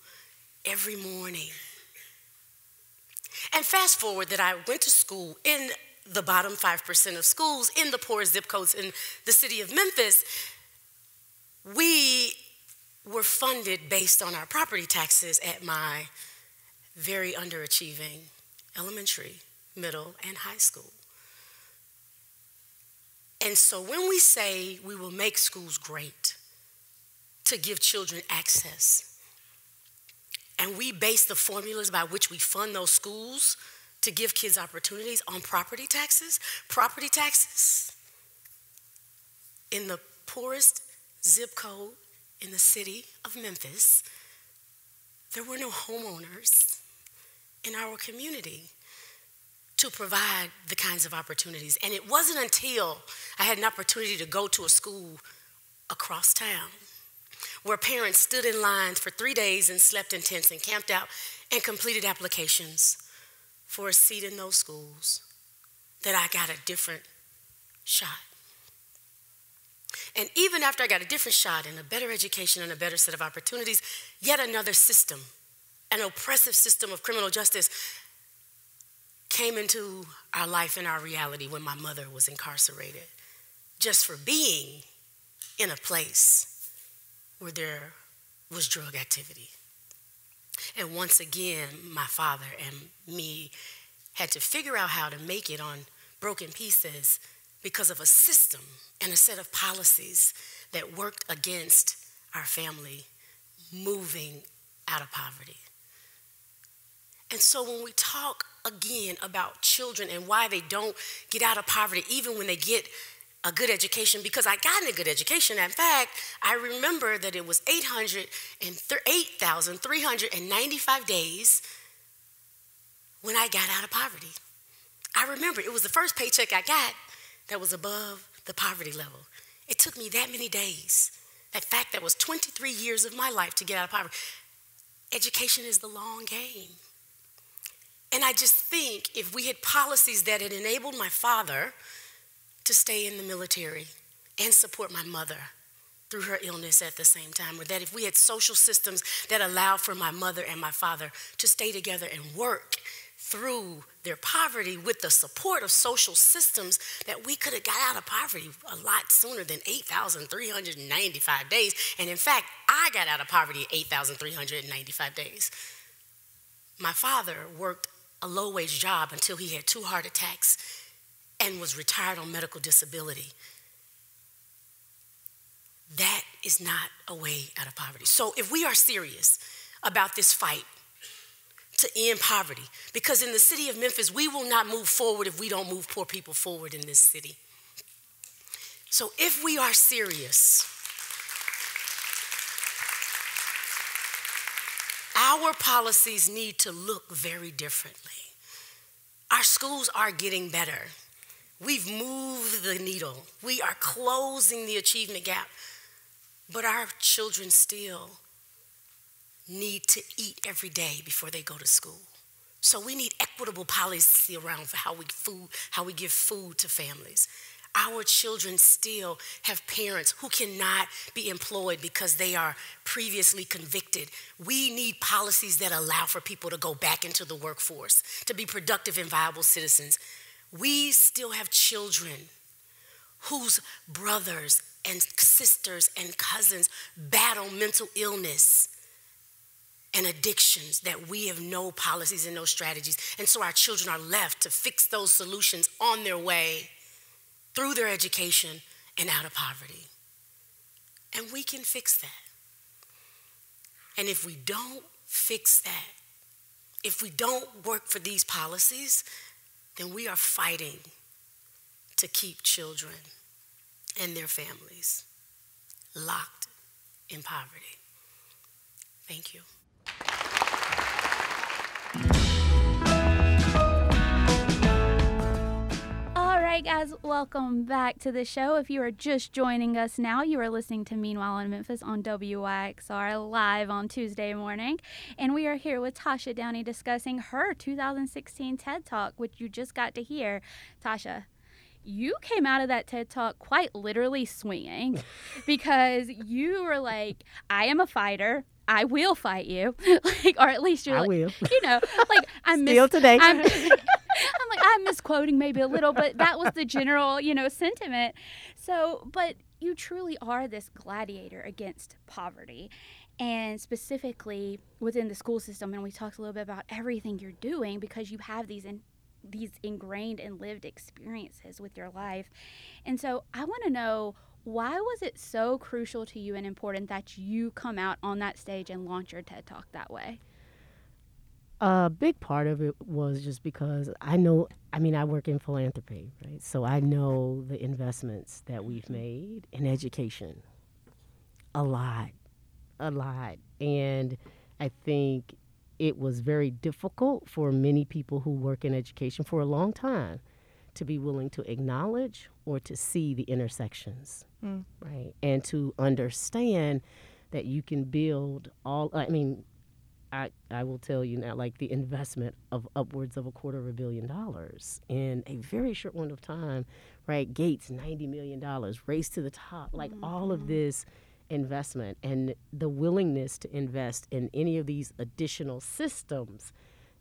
every morning. And fast forward that I went to school in the bottom 5% of schools in the poorest zip codes in the city of Memphis. We were funded based on our property taxes at my very underachieving elementary, middle, and high school. And so when we say we will make schools great to give children access, and we base the formulas by which we fund those schools to give kids opportunities on property taxes. Property taxes in the poorest zip code in the city of Memphis, there were no homeowners in our community to provide the kinds of opportunities. And it wasn't until I had an opportunity to go to a school across town where parents stood in lines for three days and slept in tents and camped out and completed applications for a seat in those schools, that I got a different shot. And even after I got a different shot and a better education and a better set of opportunities, yet another system, an oppressive system of criminal justice, came into our life and our reality when my mother was incarcerated just for being in a place where there was drug activity. And once again, my father and me had to figure out how to make it on broken pieces because of a system and a set of policies that worked against our family moving out of poverty. And so when we talk again about children and why they don't get out of poverty, even when they get a good education because I got a good education. In fact, I remember that it was 8,395 days when I got out of poverty. I remember it was the first paycheck I got that was above the poverty level. It took me that many days. That fact that was 23 years of my life to get out of poverty. Education is the long game. And I just think if we had policies that had enabled my father to stay in the military and support my mother through her illness at the same time, or that if we had social systems that allowed for my mother and my father to stay together and work through their poverty with the support of social systems that we could have got out of poverty a lot sooner than 8,395 days. And in fact, I got out of poverty 8,395 days. My father worked a low wage job until he had two heart attacks and was retired on medical disability. That is not a way out of poverty. So, if we are serious about this fight to end poverty, because in the city of Memphis, we will not move forward if we don't move poor people forward in this city. So, if we are serious, our policies need to look very differently. Our schools are getting better. We've moved the needle. We are closing the achievement gap. But our children still need to eat every day before they go to school. So we need equitable policy around how we food, how we give food to families. Our children still have parents who cannot be employed because they are previously convicted. We need policies that allow for people to go back into the workforce, to be productive and viable citizens we still have children whose brothers and sisters and cousins battle mental illness and addictions that we have no policies and no strategies. And so our children are left to fix those solutions on their way through their education and out of poverty. And we can fix that. And if we don't fix that, if we don't work for these policies, then we are fighting to keep children and their families locked in poverty. Thank you. Guys, welcome back to the show. If you are just joining us now, you are listening to Meanwhile in Memphis on WYXR live on Tuesday morning. And we are here with Tasha Downey discussing her 2016 TED Talk, which you just got to hear. Tasha, you came out of that TED Talk quite literally swinging because you were like, I am a fighter. I will fight you, like, or at least you're I like, will. you know, like I'm Still today. I'm, I'm misquoting maybe a little, but that was the general, you know, sentiment. So, but you truly are this gladiator against poverty, and specifically within the school system. And we talked a little bit about everything you're doing because you have these in these ingrained and lived experiences with your life. And so, I want to know why was it so crucial to you and important that you come out on that stage and launch your TED Talk that way? A big part of it was just because I know, I mean, I work in philanthropy, right? So I know the investments that we've made in education. A lot, a lot. And I think it was very difficult for many people who work in education for a long time to be willing to acknowledge or to see the intersections, Mm. right? And to understand that you can build all, I mean, I, I will tell you now, like the investment of upwards of a quarter of a billion dollars in a very short window of time, right? Gates, $90 million, race to the top, oh like all of this investment and the willingness to invest in any of these additional systems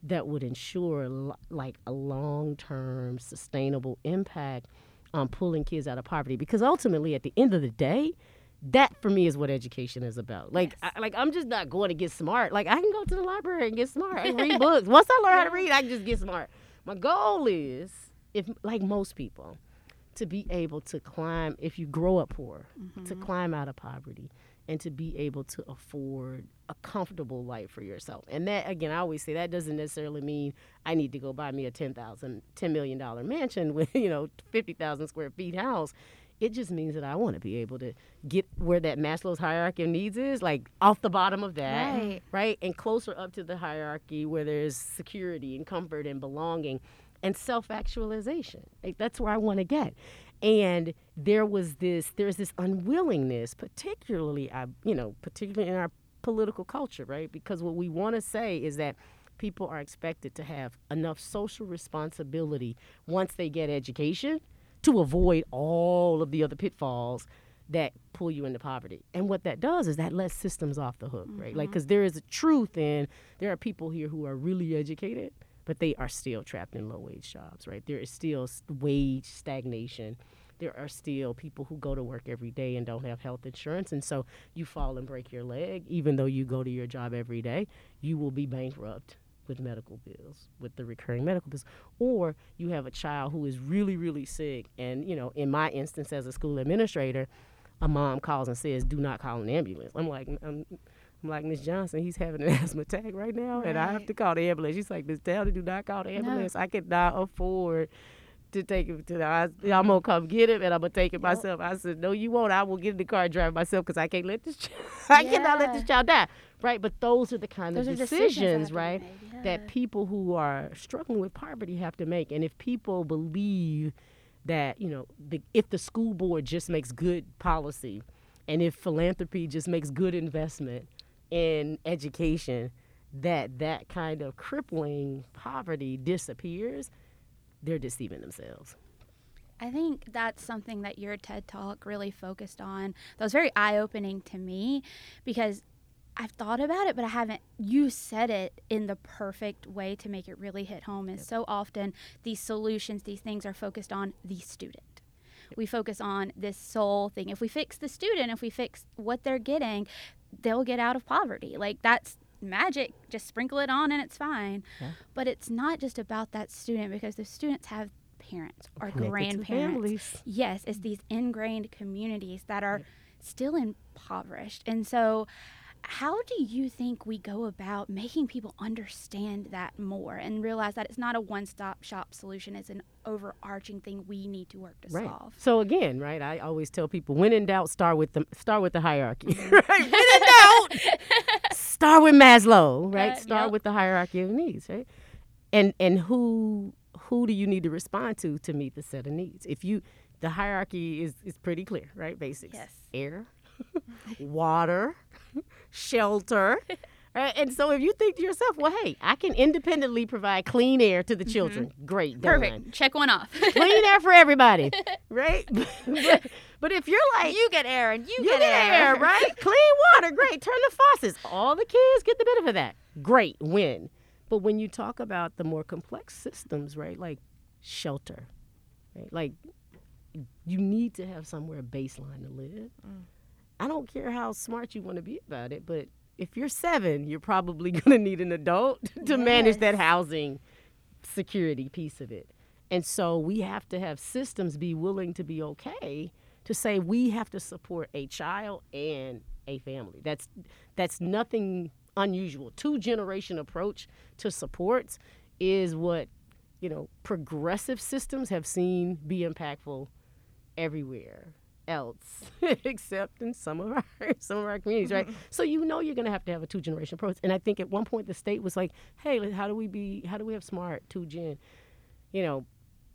that would ensure l- like a long-term sustainable impact on pulling kids out of poverty because ultimately at the end of the day that for me is what education is about. Like I, like i'm just not going to get smart. Like i can go to the library and get smart and read books. Once i learn how to read i can just get smart. My goal is if like most people to be able to climb if you grow up poor to mm-hmm. climb out of poverty and to be able to afford a comfortable life for yourself. And that again i always say that doesn't necessarily mean i need to go buy me a 10000 $10 million mansion with you know 50000 square feet house it just means that i want to be able to get where that maslow's hierarchy of needs is like off the bottom of that. Right. right? And closer up to the hierarchy where there's security and comfort and belonging and self-actualization. Like that's where i want to get. And there was this there's this unwillingness particularly i you know particularly in our political culture right? Because what we want to say is that people are expected to have enough social responsibility once they get education to avoid all of the other pitfalls that pull you into poverty. And what that does is that lets systems off the hook, right? Like, mm-hmm. because there is a truth in there are people here who are really educated, but they are still trapped in low wage jobs, right? There is still wage stagnation. There are still people who go to work every day and don't have health insurance. And so you fall and break your leg, even though you go to your job every day, you will be bankrupt with medical bills, with the recurring medical bills. Or you have a child who is really, really sick. And, you know, in my instance as a school administrator, a mom calls and says, "Do not call an ambulance." I'm like, I'm, I'm like Miss Johnson. He's having an asthma attack right now, and I have to call the ambulance. She's like, "Miss Dowdy, do not call the ambulance. I cannot afford." To take him to the, I, I'm gonna come get him and I'm gonna take it myself. I said, no, you won't. I will get in the car and drive myself because I can't let this, ch- I cannot let this child die, right? But those are the kind Those of decisions right? that people who are struggling with poverty have to make. And if people believe that, you know, the, if the school board just makes good policy and if philanthropy just makes good investment in education, that that kind of crippling poverty disappears, they're deceiving themselves. I think that's something that your TED Talk really focused on. That was very eye opening to me because I've thought about it, but I haven't. You said it in the perfect way to make it really hit home. Is so often these solutions, these things are focused on the student. We focus on this soul thing. If we fix the student, if we fix what they're getting, they'll get out of poverty. Like that's magic. Just sprinkle it on and it's fine. Yeah. But it's not just about that student because the students have parents or Connected grandparents. Yes, it's these ingrained communities that are still impoverished. And so, how do you think we go about making people understand that more and realize that it's not a one stop shop solution? It's an overarching thing we need to work to Right. solve. So again, right? I always tell people, when in doubt, start with the start with the hierarchy. Mm-hmm. right? When in doubt, start with Maslow. Right? Uh, start yep. with the hierarchy of needs. Right? And and who who do you need to respond to to meet the set of needs? If you, the hierarchy is is pretty clear, right? Basics: Yes. air, water, shelter. Right? And so if you think to yourself, well, hey, I can independently provide clean air to the mm-hmm. children. Great, done. Perfect. Check one off. Clean air for everybody, right? but, but if you're like, You get air and you, you get, get air, right? Clean water, great. Turn the faucets. All the kids get the benefit of that. Great, win. But when you talk about the more complex systems, right, like shelter, right, like you need to have somewhere a baseline to live. Mm. I don't care how smart you want to be about it, but if you're seven, you're probably going to need an adult to manage that housing security piece of it. And so we have to have systems be willing to be okay to say we have to support a child and a family. That's that's nothing unusual. Two generation approach to supports is what, you know, progressive systems have seen be impactful everywhere else except in some of our some of our communities right? Mm-hmm. So you know you're going to have to have a two generation approach. And i think at one point the state was like hey how do we be how do we have smart two gen you know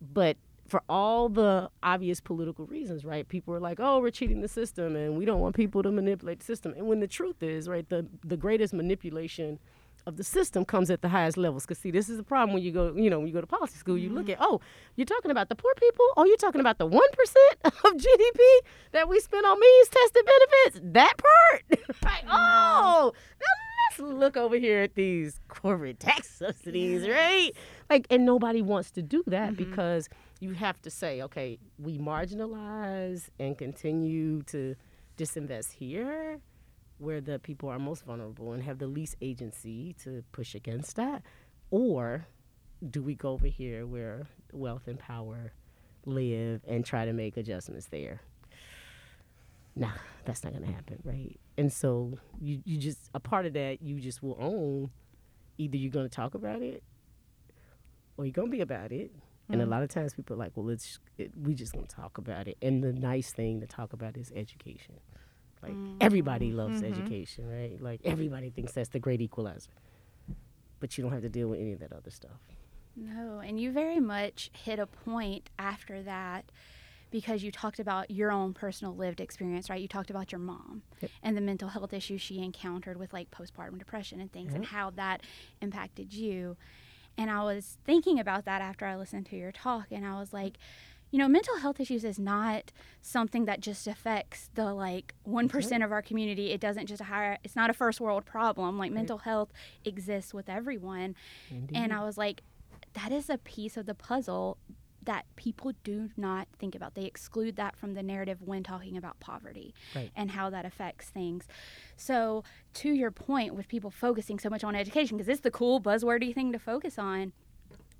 but for all the obvious political reasons right? People are like oh we're cheating the system and we don't want people to manipulate the system. And when the truth is right the the greatest manipulation of the system comes at the highest levels. Because see, this is the problem when you go, you know, when you go to policy school, you look mm-hmm. at, oh, you're talking about the poor people. Oh, you're talking about the one percent of GDP that we spend on means tested benefits. That part, like, mm-hmm. oh, now let's look over here at these corporate tax subsidies, right? Like, and nobody wants to do that mm-hmm. because you have to say, okay, we marginalize and continue to disinvest here where the people are most vulnerable and have the least agency to push against that? Or do we go over here where wealth and power live and try to make adjustments there? Nah, that's not gonna happen, right? And so you, you just a part of that you just will own either you're gonna talk about it or you're gonna be about it. And a mm. lot of times people are like, well, it's it, we just gonna talk about it. And the nice thing to talk about is education. Like mm-hmm. everybody loves mm-hmm. education, right? Like everybody thinks that's the great equalizer. But you don't have to deal with any of that other stuff. No, and you very much hit a point after that because you talked about your own personal lived experience, right? You talked about your mom Yep. and the mental health issues she encountered with like postpartum depression and things and how that impacted you. And I was thinking about that after I listened to your talk and I was like, you know, mental health issues is not something that just affects the like 1% mm-hmm. of our community. It doesn't just hire, it's not a first world problem. Like mental health exists with everyone. And I was like, that is a piece of the puzzle that people do not think about. They exclude that from the narrative when talking about poverty Right. and how that affects things. So, to your point, with people focusing so much on education, because it's the cool buzzwordy thing to focus on,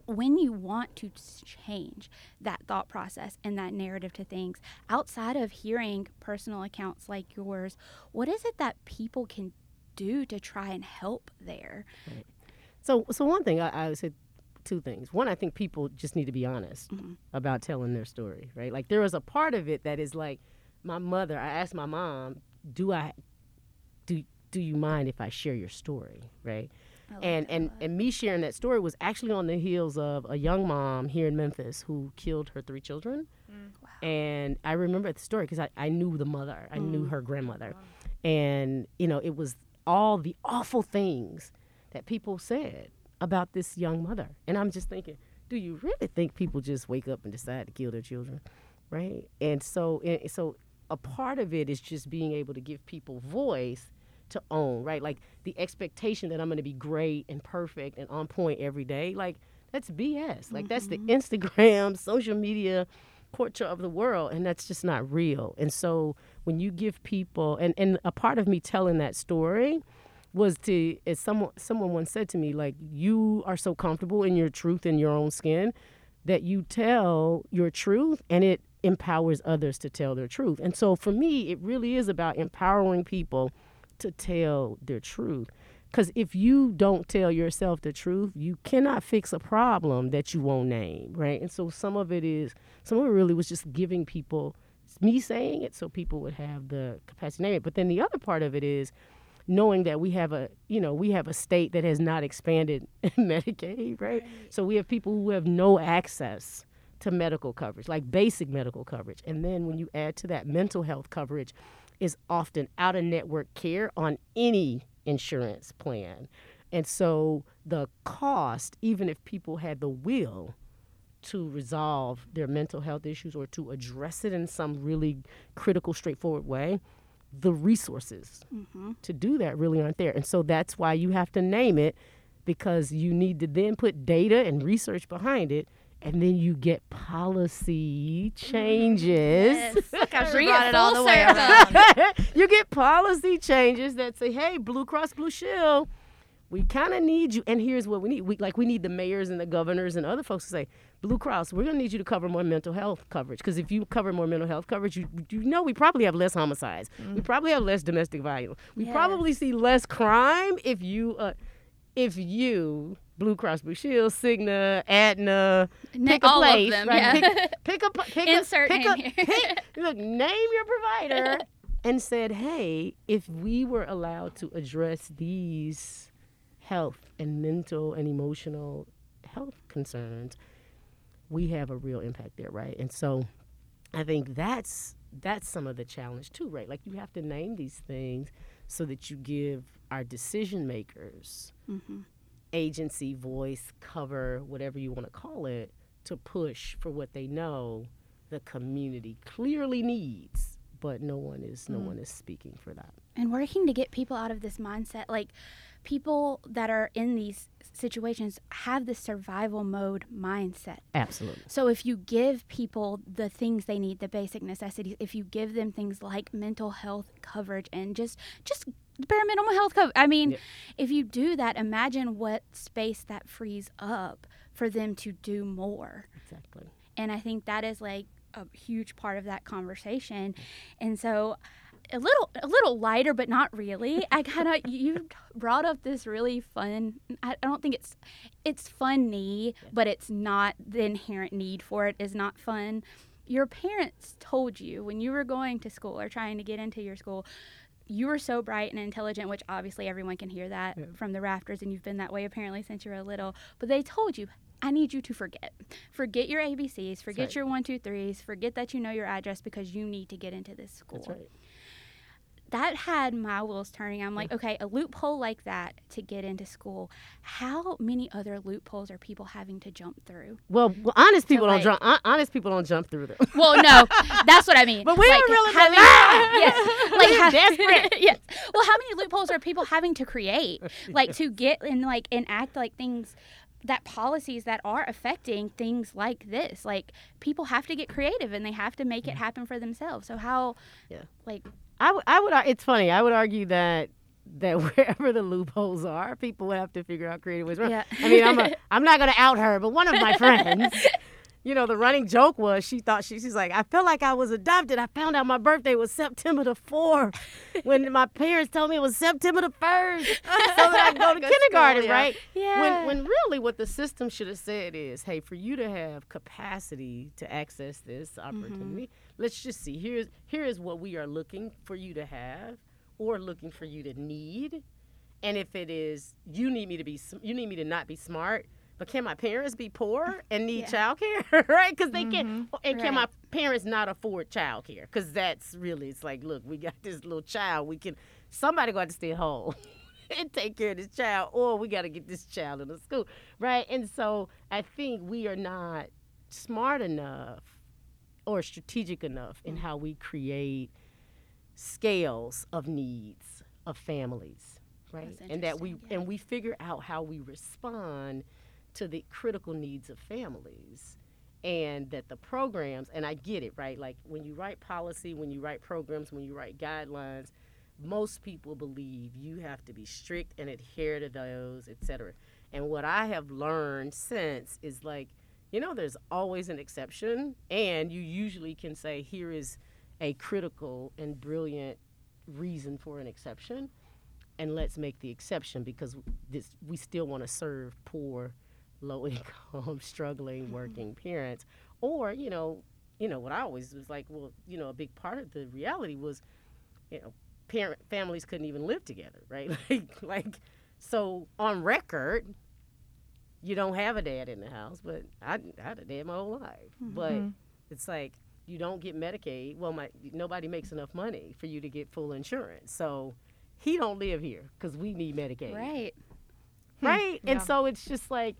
when you want to change that thought process and that narrative to things, outside of hearing personal accounts like yours, what is it that people can do to try and help there? So, so one thing I, I would say, two things. One, I think people just need to be honest mm-hmm. about telling their story, right? Like there is a part of it that is like, my mother. I asked my mom, "Do I, do do you mind if I share your story?" Right? And and and me sharing that story was actually on the heels of a young mom here in Memphis who killed her three children. And I remember the story because I, I knew the mother, I knew her grandmother. And, you know, it was all the awful things that people said about this young mother. And I'm just thinking, do you really think people just wake up and decide to kill their children? Right? And so, and so a part of it is just being able to give people voice to own, right? Like the expectation that I'm going to be great and perfect and on point every day. Like that's BS. Like that's the mm-hmm. Instagram, social media portrait of the world and that's just not real. And so when you give people and and a part of me telling that story was to as someone someone once said to me like you are so comfortable in your truth in your own skin that you tell your truth and it empowers others to tell their truth. And so for me it really is about empowering people to tell their truth. Because if you don't tell yourself the truth, you cannot fix a problem that you won't name, right? And so some of it is, some of it really was just giving people, me saying it so people would have the capacity to name it. But then the other part of it is, knowing that we have a you know we have a state that has not expanded Medicaid, right? So we have people who have no access to medical coverage, like basic medical coverage, and then when you add to that mental health coverage, is often out of network care on any insurance plan, and so the cost, even if people had the will to resolve their mental health issues or to address it in some really critical, straightforward way, the resources mm-hmm. to do that really aren't there. And so that's why you have to name it because you need to then put data and research behind it. And then you get policy changes. Yes. Like I brought it all the way around. you get policy changes that say, "Hey, Blue Cross Blue Shield, we kind of need you." And here's what we need: we like we need the mayors and the governors and other folks to say, Blue Cross, we're going to need you to cover more mental health coverage because if you cover more mental health coverage, you, you know we probably have less homicides. Mm. We probably have less domestic violence. We yes. probably see less crime if you, uh, if you, Blue Cross Blue Shield, Cigna, Aetna, pick all a place, them, right? yeah. pick, pick a pick Insert a, pick a, here. pick, look, name your provider and said, hey, if we were allowed to address these health and mental and emotional health concerns we have a real impact there, right? And so I think that's that's some of the challenge too, right? Like you have to name these things so that you give our decision makers mm-hmm. Agency, voice, cover, whatever you want to call it, to push for what they know the community clearly needs, but no one is no mm. one is speaking for that. And working to get people out of this mindset, like people that are in these situations have the survival mode mindset. Absolutely. So if you give people the things they need, the basic necessities, if you give them things like mental health coverage and just just bare minimum health coverage, I mean, yep. if you do that, imagine what space that frees up for them to do more. Exactly. And I think that is like a huge part of that conversation. And so a little a little lighter but not really i kind of you brought up this really fun I, I, don't think it's it's funny but it's not the inherent need for it is not fun your parents told you when you were going to school or trying to get into your school you were so bright and intelligent which obviously everyone can hear that yeah. from the rafters and you've been that way apparently since you were little but they told you I need you to forget. Forget your ABCs, forget right. your one, two, threes, forget that you know your address because you need to get into this school. Right that had my wheels turning. I'm like, okay, a loophole like that to get into school. How many other loopholes are people having to jump through? Well, well honest people like, don't jump. Honest people don't jump through them. Well, no, that's what I mean. but we like, really having, yes, like ha- desperate. yes. Well, how many loopholes are people having to create, like to get and like enact like things that policies that are affecting things like this like people have to get creative and they have to make it mm. happen for themselves so how yeah like I, w- I would. It's funny. I would argue that that wherever the loopholes are, people would have to figure out creative ways. Yeah. I mean, I'm a, I'm not going to out her, but one of my friends, you know, the running joke was she thought she, she's like, I felt like I was adopted. I found out my birthday was September the fourth when my parents told me it was September the first, so that I go to go kindergarten, school, yeah. right? Yeah. When when really what the system should have said is, hey, for you to have capacity to access this opportunity. Mm-hmm let's just see. Here's here is what we are looking for you to have, or looking for you to need. And if it is you need me to be you need me to not be smart, but can my parents be poor and need yeah. child care, right? Because they mm-hmm. can. And right. can my parents not afford child care? Because that's really it's like, look, we got this little child. We can somebody got to stay home. and take care of this child, or we got to get this child in the school, right? And so I think we are not smart enough or strategic enough in mm. how we create scales of needs of families right and that we yeah. and we figure out how we respond to the critical needs of families and that the programs and i get it right? Like when you write policy when you write programs when you write guidelines most people believe you have to be strict and adhere to those etc and what i have learned since is like you know there's always an exception and you usually can say here is a critical and brilliant reason for an exception and let's make the exception because this we still want to serve poor low income struggling mm-hmm. working parents or you know you know what i always was like well you know a big part of the reality was you know parent families couldn't even live together, right? Like like so on record, you don't have a dad in the house, but I, I had a dad my whole life. But it's like you don't get Medicaid. Well, my nobody makes enough money for you to get full insurance, so he don't live here because we need Medicaid Right. right? And Yeah. so it's just like,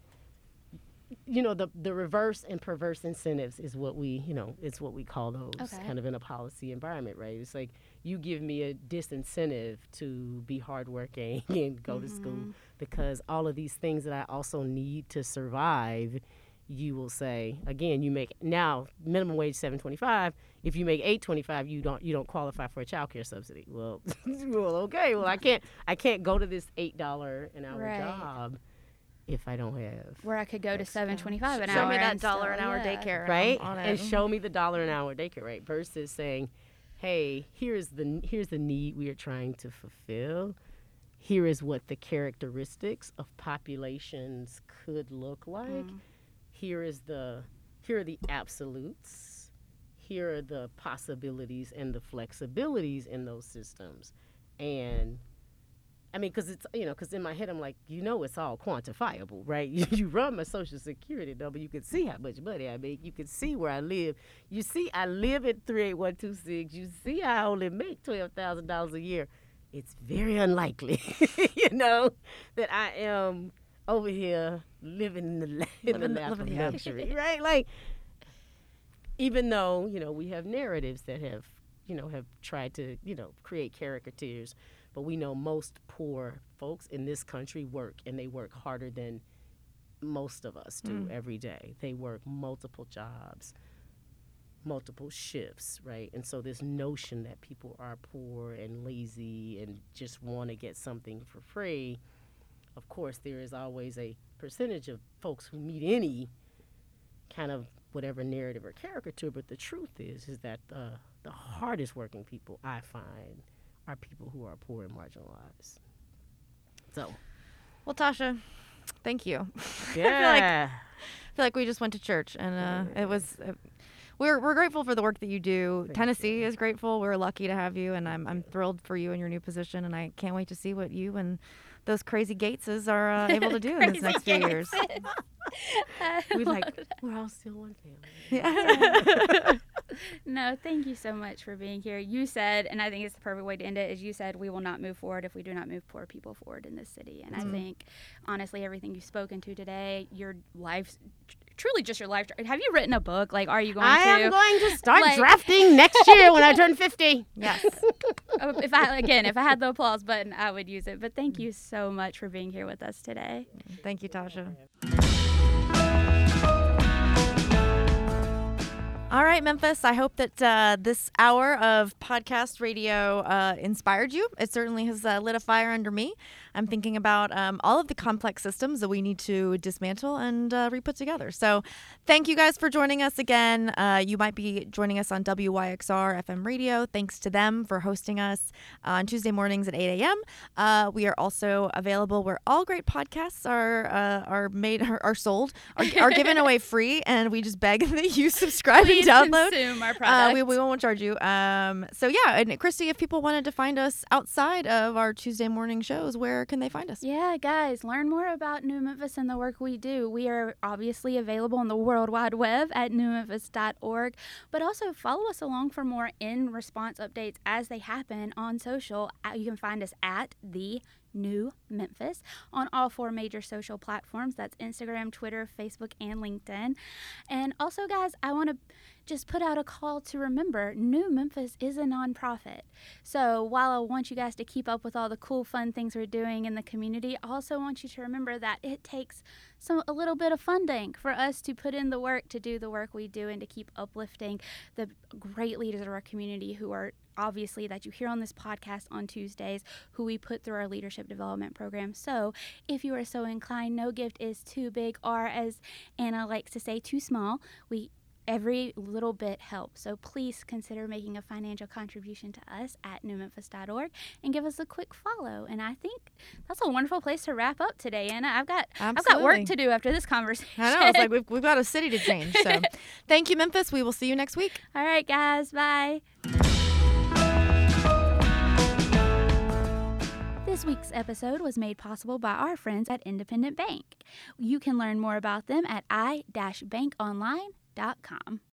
you know, the the reverse and perverse incentives is what we, you know, it's what we call those Okay. kind of in a policy environment, right? It's like you give me a disincentive to be hardworking and go to school mm-hmm. because all of these things that I also need to survive. You will say again. You make now minimum wage seven twenty five. If you make eight twenty five, you don't you don't qualify for a child care subsidy. Well, well, okay. Well, I can't I can't go to this eight dollar an hour Right. job if I don't have Where I could go to seven twenty five an Show hour. me that and dollar an hour yeah. daycare. right on and show me the dollar an hour daycare rate versus saying, hey, here's the here's the need we are trying to fulfill. Here is what the characteristics of populations could look like. Mm. Here is the here are the absolutes. Here are the possibilities and the flexibilities in those systems. And I mean, because it's you know, because in my head I'm like, you know, it's all quantifiable, right? You, run my social security number, you can see how much money I make, you can see where I live. You see, I live at three eight one two six. You see, I only make twelve thousand dollars a year. It's very unlikely, you know, that I am over here living in the in the Living- lap living of the luxury, right? Like, even though you know we have narratives that have you know have tried to you know create caricatures but we know most poor folks in this country work and they work harder than most of us do every day. They work multiple jobs multiple shifts right? And so this notion that people are poor and lazy and just want to get something for free of course there is always a percentage of folks who meet any kind of whatever narrative or caricature but the truth is is that uh, the hardest working people i find are people who are poor and marginalized so Well, Tasha, thank you. yeah I feel like we just went to church, and uh, it was. Uh, we're we're grateful for the work that you do. Thank Tennessee is grateful. We're lucky to have you, and I'm I'm thrilled for you in your new position, and I can't wait to see what you and those crazy Gateses are uh, able to do in this next few years. we like we're all still one family No, thank you so much for being here. You said, and I think it's the perfect way to end it, is you said we will not move forward if we do not move poor people forward in this city. And I mm-hmm. think, honestly, everything you've spoken to today, your life, truly just your life. Have you written a book? Like, are you going i to? am going to start like- drafting next year when i turn 50 Yes. Oh, if I again, if I had the applause button, I would use it. But thank mm. you so much for being here with us today. Thank you, Tasha. All right, Memphis. I hope that uh, this hour of podcast radio uh, inspired you. It certainly has uh, lit a fire under me. I'm thinking about um, all of the complex systems that we need to dismantle and uh, re put together. So, thank you guys for joining us again. Uh, you might be joining us on WYXR FM radio. Thanks to them for hosting us on Tuesday mornings at 8 a.m. Uh, we are also available where all great podcasts are uh, are made are, are sold are, are given away free, and we just beg that you subscribe Please and download. consume our Uh, product. we, we won't charge you. Um, so yeah, and Christy, if people wanted to find us outside of our Tuesday morning shows, where can they find us? Yeah, guys, learn more about New Memphis and the work we do. We are obviously available on the World Wide Web at newmemphis.org, but also follow us along for more in response updates as they happen on social. Uh, You can find us at the New Memphis on all four major social platforms. That's Instagram, Twitter, Facebook, and LinkedIn. And also, guys, I want to just put out a call to remember New Memphis is a nonprofit. So while I want you guys to keep up with all the cool, fun things we're doing in the community, I also want you to remember that it takes some a little bit of funding for us to put in the work to do the work we do and to keep uplifting the great leaders of our community who are obviously that you hear on this podcast on Tuesdays who we put through our leadership development program. So, if you are so inclined, no gift is too big or as Anna likes to say too small. We every little bit helps. So please consider making a financial contribution to us at newmemphis.org and give us a quick follow. And I think that's a wonderful place to wrap up today, Anna. I've got I've got work to do after this conversation. I know it's like we've, we've got a city to change. So, thank you, Memphis. We will see you next week. All right, guys. Bye. This week's episode was made possible by our friends at Independent Bank. You can learn more about them at i-bankonline.com com.